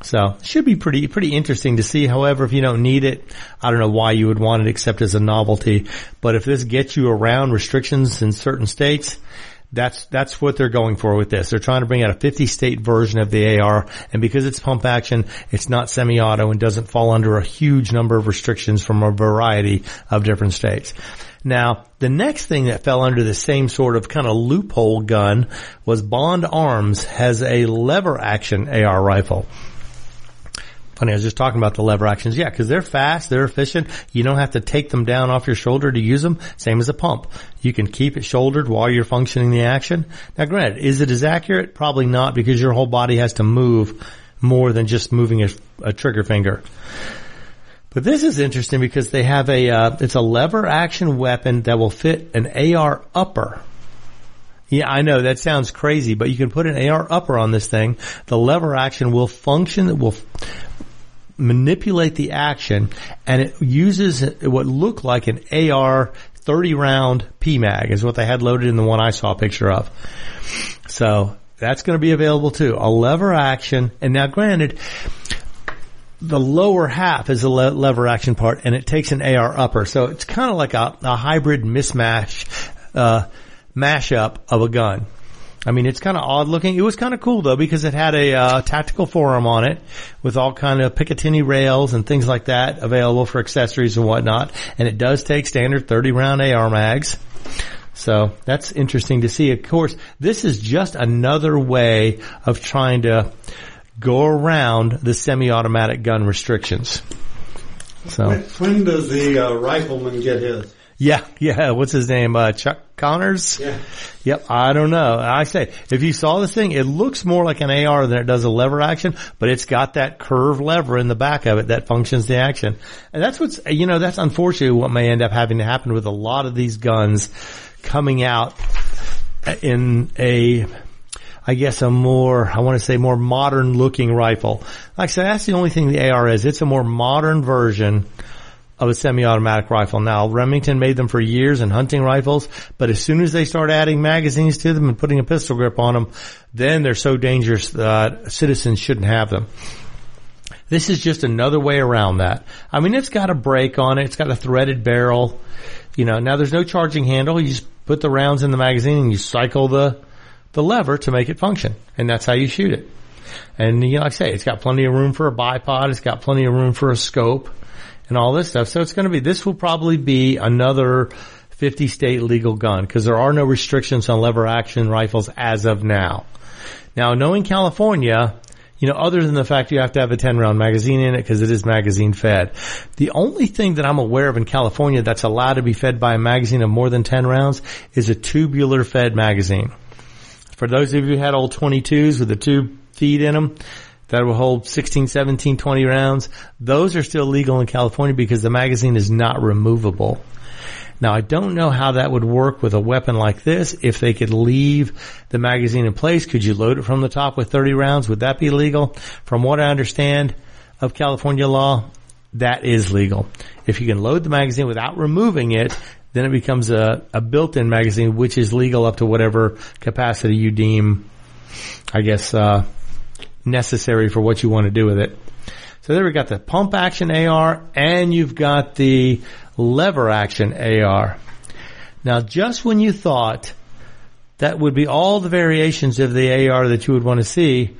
So should be pretty pretty interesting to see. However, if you don't need it, I don't know why you would want it except as a novelty. But if this gets you around restrictions in certain states, that's that's what they're going for with this. They're trying to bring out a 50 state version of the AR, and because it's pump action, it's not semi-auto and doesn't fall under a huge number of restrictions from a variety of different states. Now, the next thing that fell under the same sort of kind of loophole gun was Bond Arms has a lever action AR rifle. Funny, I was just talking about the lever actions. Yeah, because they're fast, they're efficient. You don't have to take them down off your shoulder to use them. Same as a pump. You can keep it shouldered while you're functioning the action. Now granted, is it as accurate? Probably not because your whole body has to move more than just moving a, a trigger finger. But this is interesting because they have a, uh, it's a lever action weapon that will fit an AR upper. Yeah, I know that sounds crazy, but you can put an AR upper on this thing. The lever action will function, will manipulate the action and it uses what looked like an AR 30 round PMAG is what they had loaded in the one I saw a picture of. So that's going to be available too. A lever action. And now granted, the lower half is the le- lever action part and it takes an AR upper. So it's kind of like a, a hybrid mismatch, uh, mashup of a gun. I mean, it's kind of odd looking. It was kind of cool though because it had a uh, tactical forearm on it with all kind of Picatinny rails and things like that available for accessories and whatnot. And it does take standard 30 round AR mags. So that's interesting to see. Of course, this is just another way of trying to go around the semi-automatic gun restrictions. So When, when does the uh, rifleman get his? yeah, yeah. What's his name? Uh, Chuck Connors. Yeah. Yep. I don't know. I say if you saw this thing, it looks more like an AR than it does a lever action, but it's got that curved lever in the back of it that functions the action. And that's what's you know that's unfortunately what may end up having to happen with a lot of these guns coming out in a I guess a more, I want to say more modern looking rifle. Like I said, that's the only thing the AR is. It's a more modern version of a semi-automatic rifle. Now, Remington made them for years in hunting rifles, but as soon as they start adding magazines to them and putting a pistol grip on them, then they're so dangerous that citizens shouldn't have them. This is just another way around that. I mean, it's got a brake on it. It's got a threaded barrel. You know, now there's no charging handle. You just put the rounds in the magazine and you cycle the, the lever to make it function. And that's how you shoot it. And you know, like I say, it's got plenty of room for a bipod. It's got plenty of room for a scope and all this stuff. So it's going to be, this will probably be another 50 state legal gun because there are no restrictions on lever action rifles as of now. Now, knowing California, you know, other than the fact you have to have a 10 round magazine in it because it is magazine fed. The only thing that I'm aware of in California that's allowed to be fed by a magazine of more than 10 rounds is a tubular fed magazine. For those of you who had old 22s with the tube feed in them, that will hold 16, 17, 20 rounds. Those are still legal in California because the magazine is not removable. Now I don't know how that would work with a weapon like this. If they could leave the magazine in place, could you load it from the top with 30 rounds? Would that be legal? From what I understand of California law, that is legal. If you can load the magazine without removing it, then it becomes a, a built-in magazine, which is legal up to whatever capacity you deem, I guess, uh, necessary for what you want to do with it. So there we got the pump action AR and you've got the lever action AR. Now just when you thought that would be all the variations of the AR that you would want to see,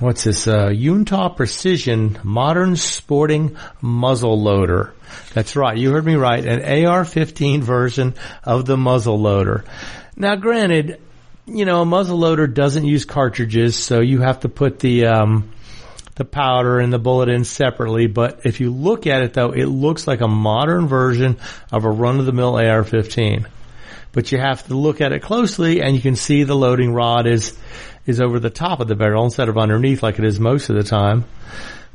what's this, uh, Uintah Precision Modern Sporting Muzzle Loader. That's right, you heard me right, an AR-15 version of the muzzle loader. Now granted, you know, a muzzle loader doesn't use cartridges, so you have to put the, um, the powder and the bullet in separately, but if you look at it though, it looks like a modern version of a run-of-the-mill AR-15. But you have to look at it closely and you can see the loading rod is, is over the top of the barrel instead of underneath like it is most of the time.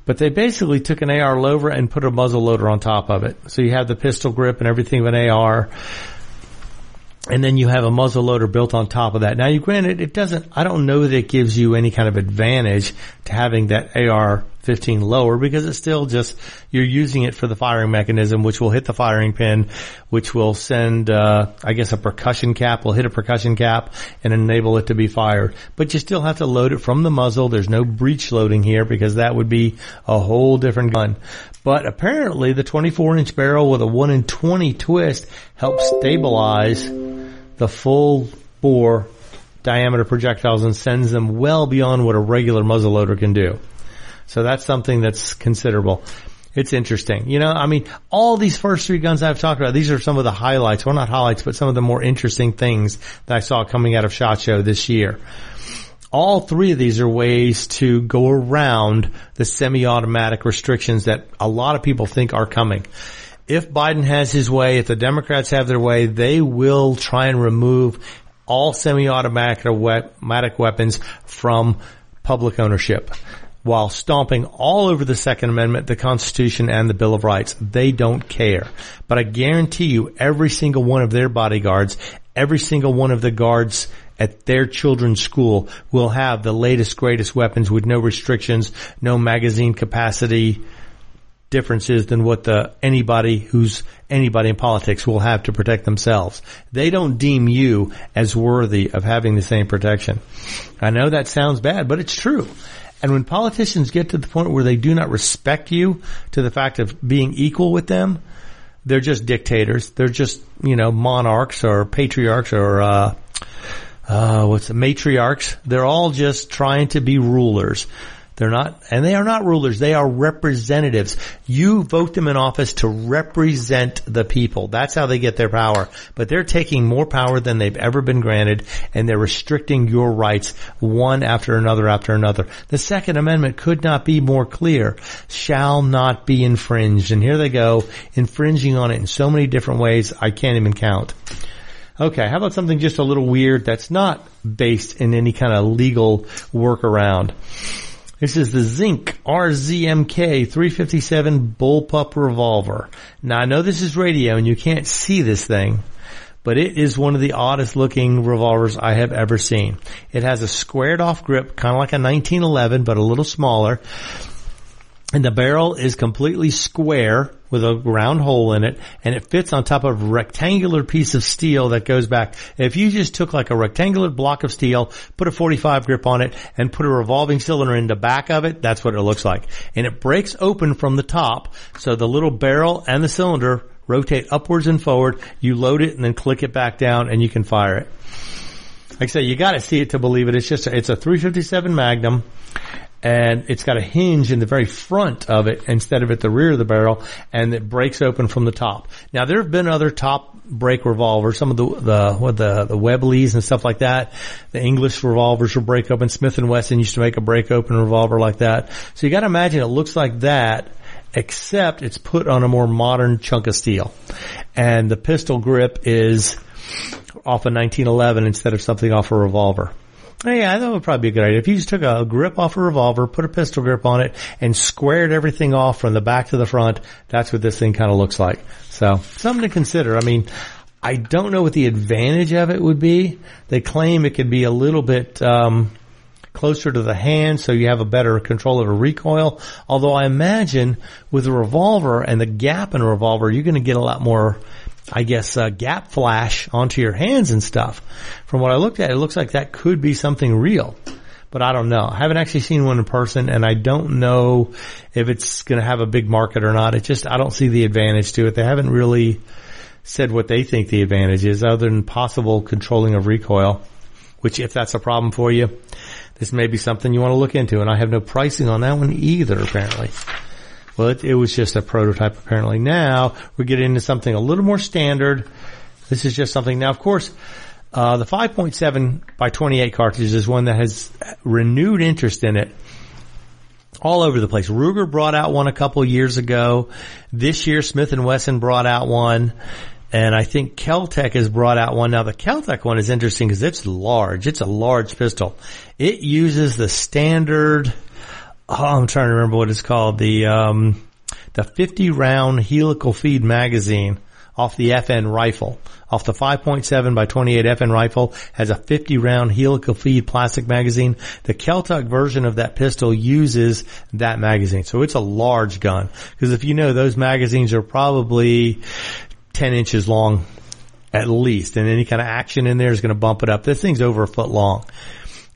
But they basically took an AR loader and put a muzzle loader on top of it. So you have the pistol grip and everything of an AR. And then you have a muzzle loader built on top of that. Now you granted it doesn't, I don't know that it gives you any kind of advantage to having that AR-15 lower because it's still just, you're using it for the firing mechanism which will hit the firing pin, which will send, uh, I guess a percussion cap will hit a percussion cap and enable it to be fired. But you still have to load it from the muzzle. There's no breech loading here because that would be a whole different gun. But apparently the 24 inch barrel with a 1 in 20 twist helps stabilize the full bore diameter projectiles and sends them well beyond what a regular muzzle loader can do. So that's something that's considerable. It's interesting. You know, I mean, all these first three guns I've talked about, these are some of the highlights, well not highlights, but some of the more interesting things that I saw coming out of SHOT Show this year. All three of these are ways to go around the semi-automatic restrictions that a lot of people think are coming if Biden has his way, if the Democrats have their way, they will try and remove all semi-automatic weapons from public ownership while stomping all over the Second Amendment, the Constitution, and the Bill of Rights. They don't care. But I guarantee you every single one of their bodyguards, every single one of the guards at their children's school will have the latest, greatest weapons with no restrictions, no magazine capacity, differences than what the anybody who's anybody in politics will have to protect themselves. They don't deem you as worthy of having the same protection. I know that sounds bad, but it's true. And when politicians get to the point where they do not respect you to the fact of being equal with them, they're just dictators. They're just, you know, monarchs or patriarchs or, uh, uh, what's the matriarchs. They're all just trying to be rulers. They're not, and they are not rulers. They are representatives. You vote them in office to represent the people. That's how they get their power. But they're taking more power than they've ever been granted and they're restricting your rights one after another after another. The second amendment could not be more clear. Shall not be infringed. And here they go, infringing on it in so many different ways I can't even count. Okay, how about something just a little weird that's not based in any kind of legal workaround? This is the Zinc RZMK 357 Bullpup Revolver. Now I know this is radio and you can't see this thing, but it is one of the oddest looking revolvers I have ever seen. It has a squared off grip, kind of like a 1911, but a little smaller. And the barrel is completely square with a round hole in it and it fits on top of a rectangular piece of steel that goes back. If you just took like a rectangular block of steel, put a 45 grip on it and put a revolving cylinder in the back of it, that's what it looks like. And it breaks open from the top. So the little barrel and the cylinder rotate upwards and forward. You load it and then click it back down and you can fire it. Like I say, you gotta see it to believe it. It's just, a, it's a 357 Magnum and it's got a hinge in the very front of it instead of at the rear of the barrel, and it breaks open from the top. Now there have been other top break revolvers, some of the the what the the Webleys and stuff like that. The English revolvers will break open. Smith and Wesson used to make a break open revolver like that. So you got to imagine it looks like that, except it's put on a more modern chunk of steel, and the pistol grip is off a 1911 instead of something off a revolver. Yeah, that would probably be a good idea. If you just took a grip off a revolver, put a pistol grip on it, and squared everything off from the back to the front, that's what this thing kind of looks like. So, something to consider. I mean, I don't know what the advantage of it would be. They claim it could be a little bit, um, closer to the hand so you have a better control over recoil. Although I imagine with a revolver and the gap in a revolver, you're going to get a lot more I guess, uh, gap flash onto your hands and stuff. From what I looked at, it looks like that could be something real. But I don't know. I haven't actually seen one in person and I don't know if it's going to have a big market or not. It just, I don't see the advantage to it. They haven't really said what they think the advantage is other than possible controlling of recoil, which if that's a problem for you, this may be something you want to look into. And I have no pricing on that one either, apparently. Well, it, it was just a prototype apparently. Now we're getting into something a little more standard. This is just something. Now, of course, uh, the 5.7 by 28 cartridge is one that has renewed interest in it all over the place. Ruger brought out one a couple years ago. This year, Smith and Wesson brought out one. And I think Keltec has brought out one. Now the Keltec one is interesting because it's large. It's a large pistol. It uses the standard, oh, I'm trying to remember what it's called. The, um, the 50 round helical feed magazine off the FN rifle. Off the 5.7 by 28 FN rifle has a 50 round helical feed plastic magazine. The Keltec version of that pistol uses that magazine. So it's a large gun. Because if you know, those magazines are probably 10 inches long at least. And any kind of action in there is going to bump it up. This thing's over a foot long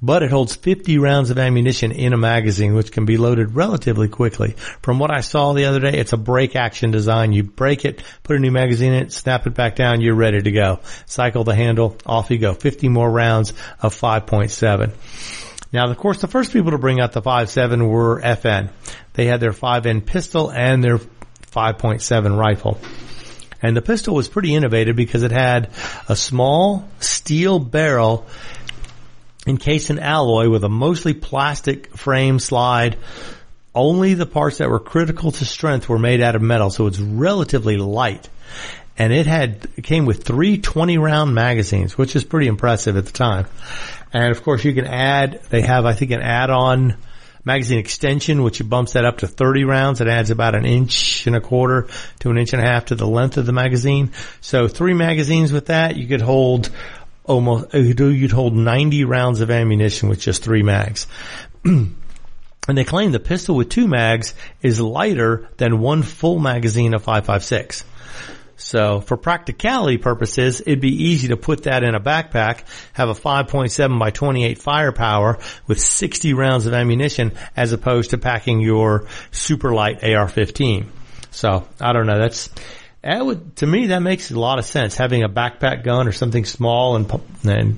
but it holds 50 rounds of ammunition in a magazine, which can be loaded relatively quickly. From what I saw the other day, it's a break action design. You break it, put a new magazine in it, snap it back down, you're ready to go. Cycle the handle, off you go. 50 more rounds of 5.7. Now, of course, the first people to bring out the 5.7 were FN. They had their 5N pistol and their 5.7 rifle. And the pistol was pretty innovative because it had a small steel barrel encased in alloy with a mostly plastic frame slide. Only the parts that were critical to strength were made out of metal, so it's relatively light. And it had, it came with three 20 round magazines, which is pretty impressive at the time. And of course you can add, they have I think an add-on magazine extension, which bumps that up to 30 rounds. It adds about an inch and a quarter to an inch and a half to the length of the magazine. So three magazines with that, you could hold almost, you'd hold 90 rounds of ammunition with just three mags. and they claim the pistol with two mags is lighter than one full magazine of 5.56. So for practicality purposes, it'd be easy to put that in a backpack, have a 5.7 by 28 firepower with 60 rounds of ammunition as opposed to packing your super light AR-15. So I don't know. That's, that would, to me, that makes a lot of sense. Having a backpack gun or something small and, and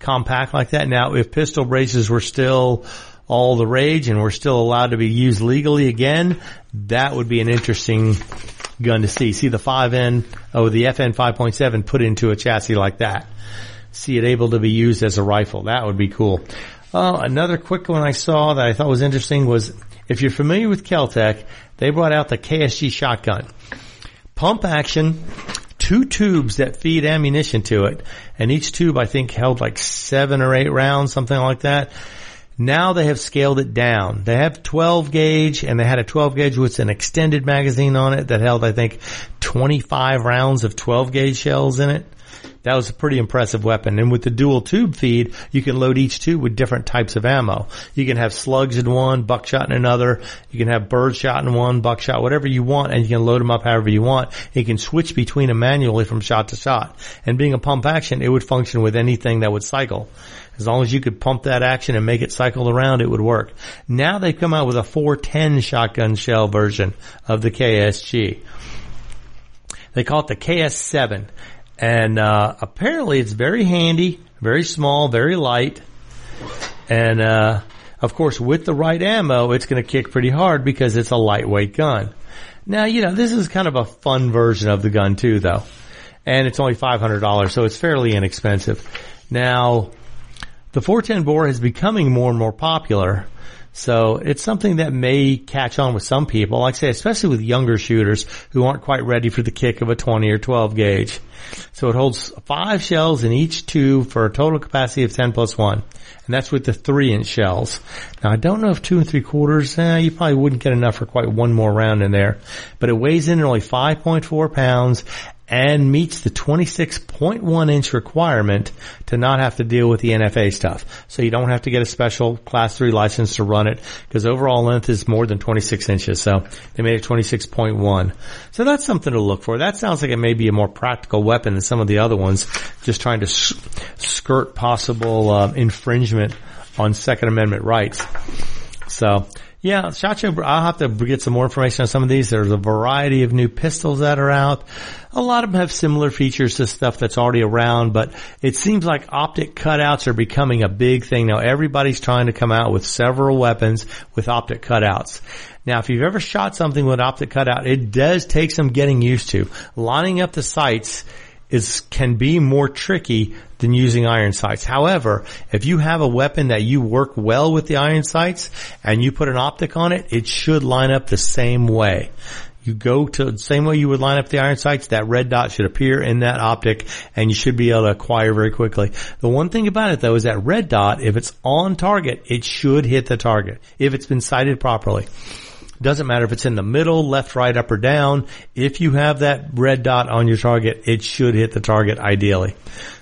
compact like that. Now, if pistol braces were still all the rage and were still allowed to be used legally again, that would be an interesting gun to see. See the 5N, oh, the FN 5.7 put into a chassis like that. See it able to be used as a rifle. That would be cool. Uh, another quick one I saw that I thought was interesting was if you're familiar with Keltec, they brought out the KSG shotgun. Pump action, two tubes that feed ammunition to it, and each tube I think held like seven or eight rounds, something like that. Now they have scaled it down. They have 12 gauge and they had a 12 gauge with an extended magazine on it that held, I think, 25 rounds of 12 gauge shells in it. That was a pretty impressive weapon. And with the dual tube feed, you can load each tube with different types of ammo. You can have slugs in one, buckshot in another. You can have birdshot in one, buckshot, whatever you want, and you can load them up however you want. You can switch between them manually from shot to shot. And being a pump action, it would function with anything that would cycle. As long as you could pump that action and make it cycle around, it would work. Now they've come out with a 410 shotgun shell version of the KSG. They call it the KS7. And, uh, apparently it's very handy, very small, very light. And, uh, of course with the right ammo, it's going to kick pretty hard because it's a lightweight gun. Now, you know, this is kind of a fun version of the gun too, though. And it's only $500, so it's fairly inexpensive. Now, the 410 bore is becoming more and more popular. So it's something that may catch on with some people, like I say, especially with younger shooters who aren't quite ready for the kick of a 20 or 12 gauge. So it holds five shells in each tube for a total capacity of 10 plus one. And that's with the three inch shells. Now I don't know if two and three quarters, eh, you probably wouldn't get enough for quite one more round in there, but it weighs in at only 5.4 pounds and meets the 26.1 inch requirement to not have to deal with the NFA stuff. So you don't have to get a special class 3 license to run it because overall length is more than 26 inches. So they made it 26.1. So that's something to look for. That sounds like it may be a more practical weapon than some of the other ones just trying to skirt possible uh, infringement on Second Amendment rights. So yeah, Show, I'll have to get some more information on some of these. There's a variety of new pistols that are out. A lot of them have similar features to stuff that's already around, but it seems like optic cutouts are becoming a big thing now. Everybody's trying to come out with several weapons with optic cutouts. Now, if you've ever shot something with optic cutout, it does take some getting used to. Lining up the sights is can be more tricky than using iron sights. However, if you have a weapon that you work well with the iron sights and you put an optic on it, it should line up the same way. You go to the same way you would line up the iron sights, that red dot should appear in that optic and you should be able to acquire very quickly. The one thing about it though is that red dot, if it's on target, it should hit the target if it's been sighted properly. Doesn't matter if it's in the middle, left, right, up or down. If you have that red dot on your target, it should hit the target ideally.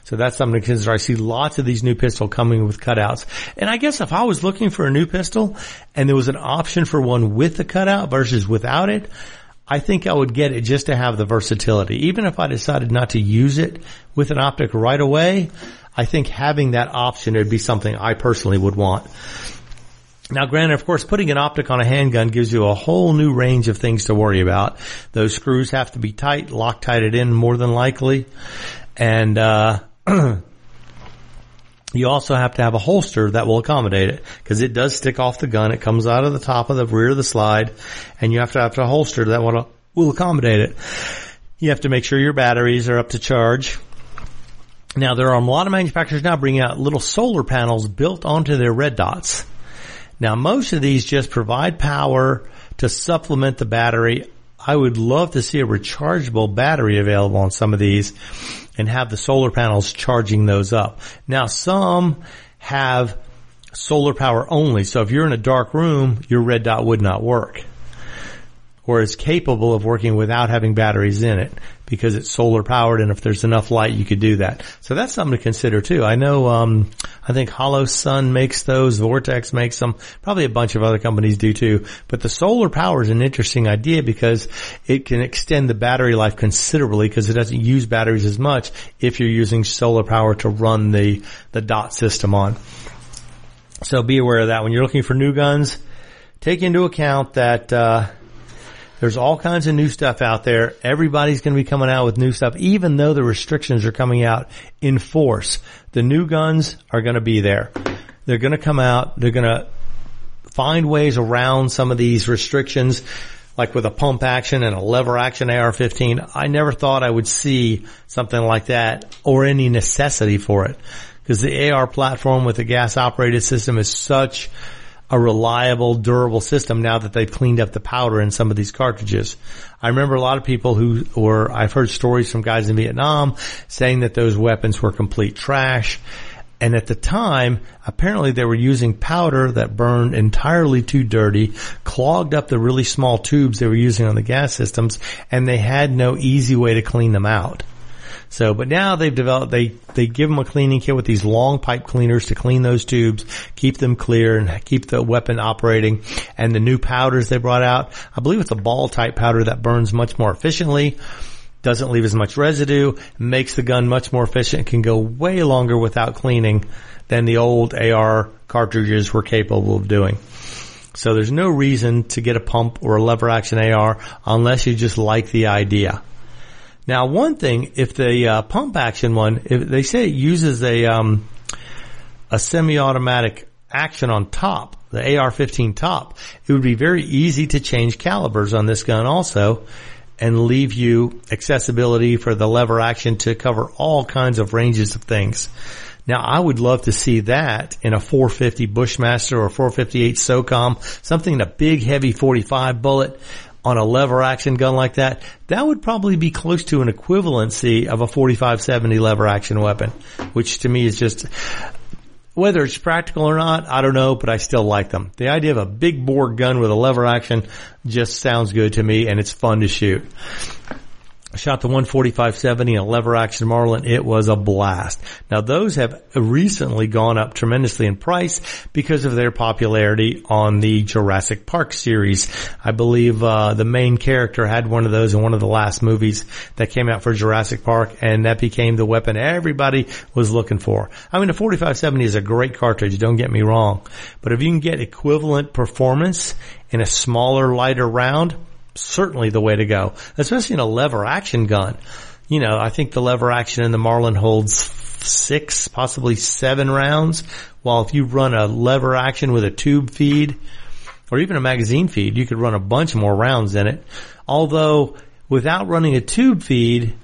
So that's something to consider. I see lots of these new pistol coming with cutouts. And I guess if I was looking for a new pistol and there was an option for one with the cutout versus without it, I think I would get it just to have the versatility. Even if I decided not to use it with an optic right away, I think having that option would be something I personally would want. Now granted, of course, putting an optic on a handgun gives you a whole new range of things to worry about. Those screws have to be tight, Loctited in more than likely. And, uh, you also have to have a holster that will accommodate it because it does stick off the gun. It comes out of the top of the rear of the slide and you have to have a holster that will, will accommodate it. You have to make sure your batteries are up to charge. Now there are a lot of manufacturers now bringing out little solar panels built onto their red dots. Now most of these just provide power to supplement the battery. I would love to see a rechargeable battery available on some of these and have the solar panels charging those up. Now some have solar power only. So if you're in a dark room, your red dot would not work. Or is capable of working without having batteries in it because it's solar powered and if there's enough light you could do that. So that's something to consider too. I know um I think Holosun makes those, Vortex makes them, probably a bunch of other companies do too. But the solar power is an interesting idea because it can extend the battery life considerably because it doesn't use batteries as much if you're using solar power to run the the dot system on. So be aware of that when you're looking for new guns. Take into account that uh There's all kinds of new stuff out there. Everybody's going to be coming out with new stuff, even though the restrictions are coming out in force. The new guns are going to be there. They're going to come out. They're going to find ways around some of these restrictions, like with a pump action and a lever action AR-15. I never thought I would see something like that or any necessity for it because the AR platform with the gas operated system is such a reliable, durable system now that they've cleaned up the powder in some of these cartridges. I remember a lot of people who, or I've heard stories from guys in Vietnam saying that those weapons were complete trash. And at the time, apparently they were using powder that burned entirely too dirty, clogged up the really small tubes they were using on the gas systems, and they had no easy way to clean them out. So, but now they've developed, they, they give them a cleaning kit with these long pipe cleaners to clean those tubes, keep them clear and keep the weapon operating. And the new powders they brought out, I believe it's a ball type powder that burns much more efficiently doesn't leave as much residue, makes the gun much more efficient, can go way longer without cleaning than the old AR cartridges were capable of doing. So there's no reason to get a pump or a lever action AR unless you just like the idea. Now, one thing, if the uh, pump action one, if they say it uses a um, a semi-automatic action on top, the AR-15 top, it would be very easy to change calibers on this gun also and leave you accessibility for the lever action to cover all kinds of ranges of things. Now I would love to see that in a 450 Bushmaster or 458 SOCOM, something in a big heavy 45 bullet on a lever action gun like that, that would probably be close to an equivalency of a 4570 lever action weapon, which to me is just, whether it's practical or not, I don't know, but I still like them. The idea of a big bore gun with a lever action just sounds good to me and it's fun to shoot. Shot the 145-70 a lever action Marlin. It was a blast. Now those have recently gone up tremendously in price because of their popularity on the Jurassic Park series. I believe uh, the main character had one of those in one of the last movies that came out for Jurassic Park, and that became the weapon everybody was looking for. I mean, the 45-70 is a great cartridge. Don't get me wrong, but if you can get equivalent performance in a smaller, lighter round certainly the way to go, especially in a lever action gun. You know, I think the lever action in the Marlin holds six, possibly seven rounds, while if you run a lever action with a tube feed or even a magazine feed, you could run a bunch more rounds in it. Although without running a tube feed,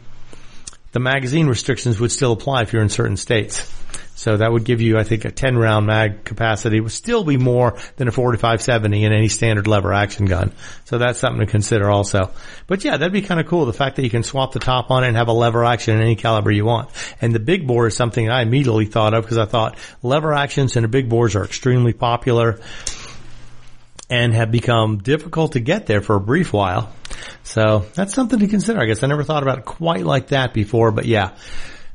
the magazine restrictions would still apply if you're in certain states. So that would give you, I think, a 10 round mag capacity would still be more than a 4570 in any standard lever action gun. So that's something to consider also. But yeah, that'd be kind of cool. The fact that you can swap the top on it and have a lever action in any caliber you want. And the big bore is something I immediately thought of because I thought lever actions and the big bores are extremely popular and have become difficult to get there for a brief while. So that's something to consider. I guess I never thought about it quite like that before, but yeah.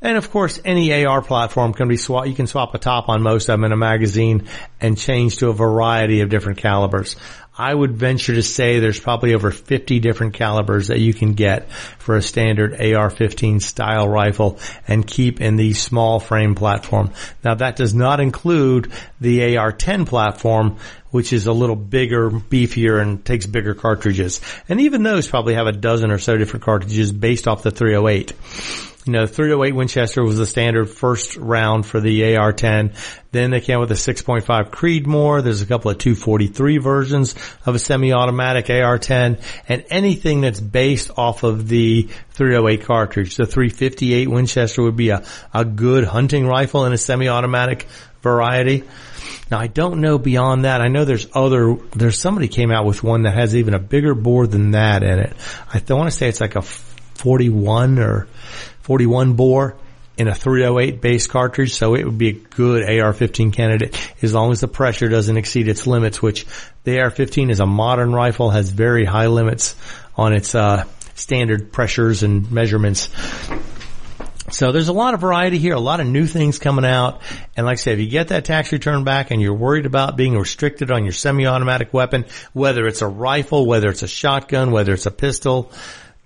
And of course, any AR platform can be swap. You can swap a top on most of them in a magazine and change to a variety of different calibers. I would venture to say there's probably over 50 different calibers that you can get for a standard AR-15 style rifle and keep in the small frame platform. Now that does not include the AR-10 platform, which is a little bigger, beefier, and takes bigger cartridges. And even those probably have a dozen or so different cartridges based off the 308. You know, 308 Winchester was the standard first round for the AR-10. Then they came with a 6.5 Creedmoor. There's a couple of 243 versions of a semi-automatic AR-10 and anything that's based off of the 308 cartridge. The 358 Winchester would be a, a good hunting rifle in a semi-automatic variety. Now I don't know beyond that. I know there's other, there's somebody came out with one that has even a bigger bore than that in it. I want to say it's like a 41 or 41 bore in a 308 base cartridge, so it would be a good AR-15 candidate as long as the pressure doesn't exceed its limits, which the AR-15 is a modern rifle, has very high limits on its uh, standard pressures and measurements. So there's a lot of variety here, a lot of new things coming out. And like I said, if you get that tax return back and you're worried about being restricted on your semi-automatic weapon, whether it's a rifle, whether it's a shotgun, whether it's a pistol,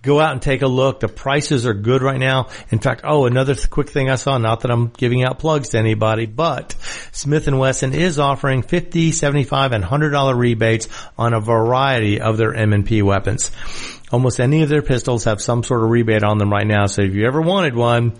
Go out and take a look. The prices are good right now. In fact, oh, another quick thing I saw, not that I'm giving out plugs to anybody, but Smith & Wesson is offering 50, 75, and $100 rebates on a variety of their M&P weapons. Almost any of their pistols have some sort of rebate on them right now. So if you ever wanted one,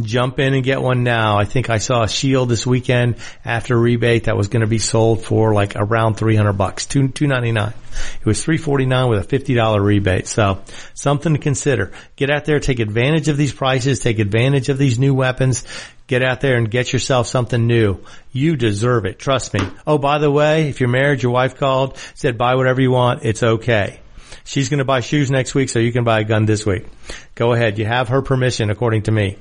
jump in and get one now. I think I saw a shield this weekend after rebate that was going to be sold for like around 300 bucks, two, 299. It was 349 with a $50 rebate. So something to consider. Get out there, take advantage of these prices, take advantage of these new weapons. Get out there and get yourself something new. You deserve it. Trust me. Oh, by the way, if you're married, your wife called, said buy whatever you want. It's okay. She's going to buy shoes next week, so you can buy a gun this week. Go ahead. You have her permission, according to me.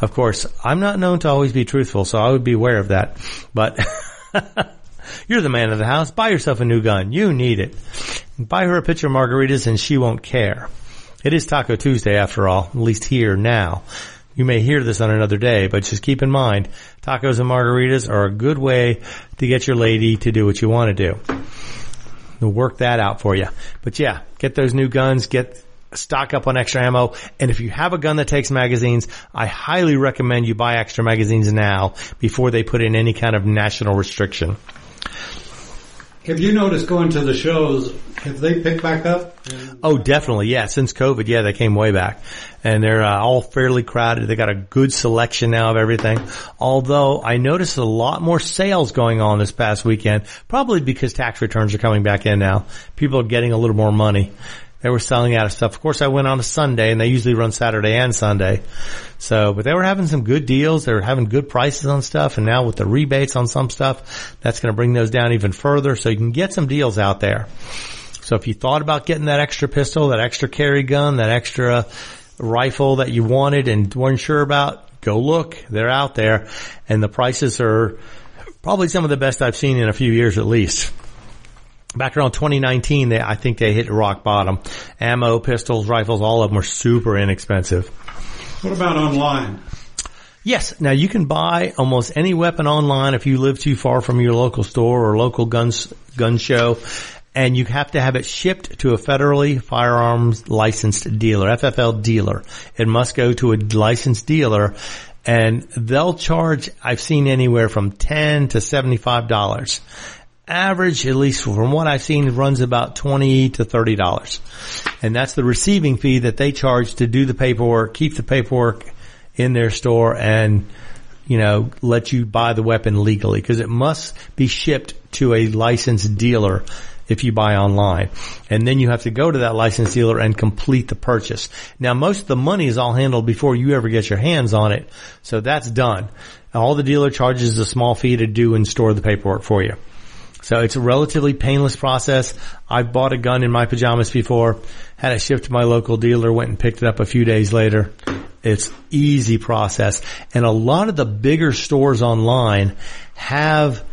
Of course, I'm not known to always be truthful, so I would be aware of that. But you're the man of the house. Buy yourself a new gun. You need it. Buy her a pitcher of margaritas, and she won't care. It is Taco Tuesday, after all, at least here now. You may hear this on another day, but just keep in mind, tacos and margaritas are a good way to get your lady to do what you want to do. We'll work that out for you. But yeah, get those new guns, get stock up on extra ammo. And if you have a gun that takes magazines, I highly recommend you buy extra magazines now before they put in any kind of national restriction. Have you noticed going to the shows, have they picked back up? Oh, definitely. Yeah. Since COVID, yeah, they came way back and they're uh, all fairly crowded. They got a good selection now of everything. Although I noticed a lot more sales going on this past weekend, probably because tax returns are coming back in now. People are getting a little more money. They were selling out of stuff. Of course, I went on a Sunday and they usually run Saturday and Sunday. So, but they were having some good deals. They were having good prices on stuff. And now with the rebates on some stuff, that's going to bring those down even further. So you can get some deals out there. So if you thought about getting that extra pistol, that extra carry gun, that extra rifle that you wanted and weren't sure about, go look. They're out there and the prices are probably some of the best I've seen in a few years at least back around 2019, they, I think they hit rock bottom. Ammo, pistols, rifles, all of them were super inexpensive. What about online? Yes. Now you can buy almost any weapon online if you live too far from your local store or local guns, gun show. And you have to have it shipped to a federally firearms licensed dealer, FFL dealer. It must go to a licensed dealer and they'll charge, I've seen anywhere from 10 to $75 average, at least from what I've seen, runs about twenty to thirty dollars, and that's the receiving fee that they charge to do the paperwork, keep the paperwork in their store, and you know let you buy the weapon legally because it must be shipped to a licensed dealer if you buy online. And then you have to go to that licensed dealer and complete the purchase. Now most of the money is all handled before you ever get your hands on it. So that's done. All the dealer charges is a small fee to do and store the paperwork for you. So it's a relatively painless process. I've bought a gun in my pajamas before, had it shipped to my local dealer, went and picked it up a few days later. It's easy process. And a lot of the bigger stores online have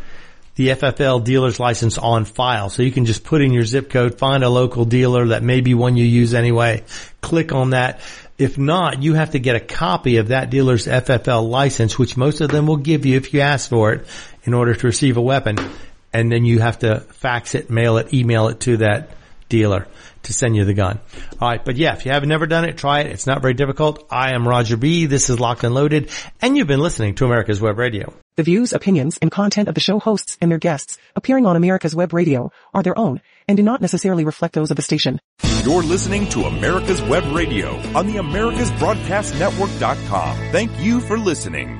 the FFL dealer's license on file. So you can just put in your zip code, find a local dealer that may be one you use anyway, click on that. If not, you have to get a copy of that dealer's FFL license, which most of them will give you if you ask for it in order to receive a weapon and then you have to fax it, mail it, email it to that dealer to send you the gun. All right, but yeah, if you have never done it, try it. It's not very difficult. I am Roger B. This is Locked and Loaded, and you've been listening to America's Web Radio. The views, opinions, and content of the show hosts and their guests appearing on America's Web Radio are their own and do not necessarily reflect those of the station. You're listening to America's Web Radio on the AmericasBroadcastNetwork.com. Thank you for listening.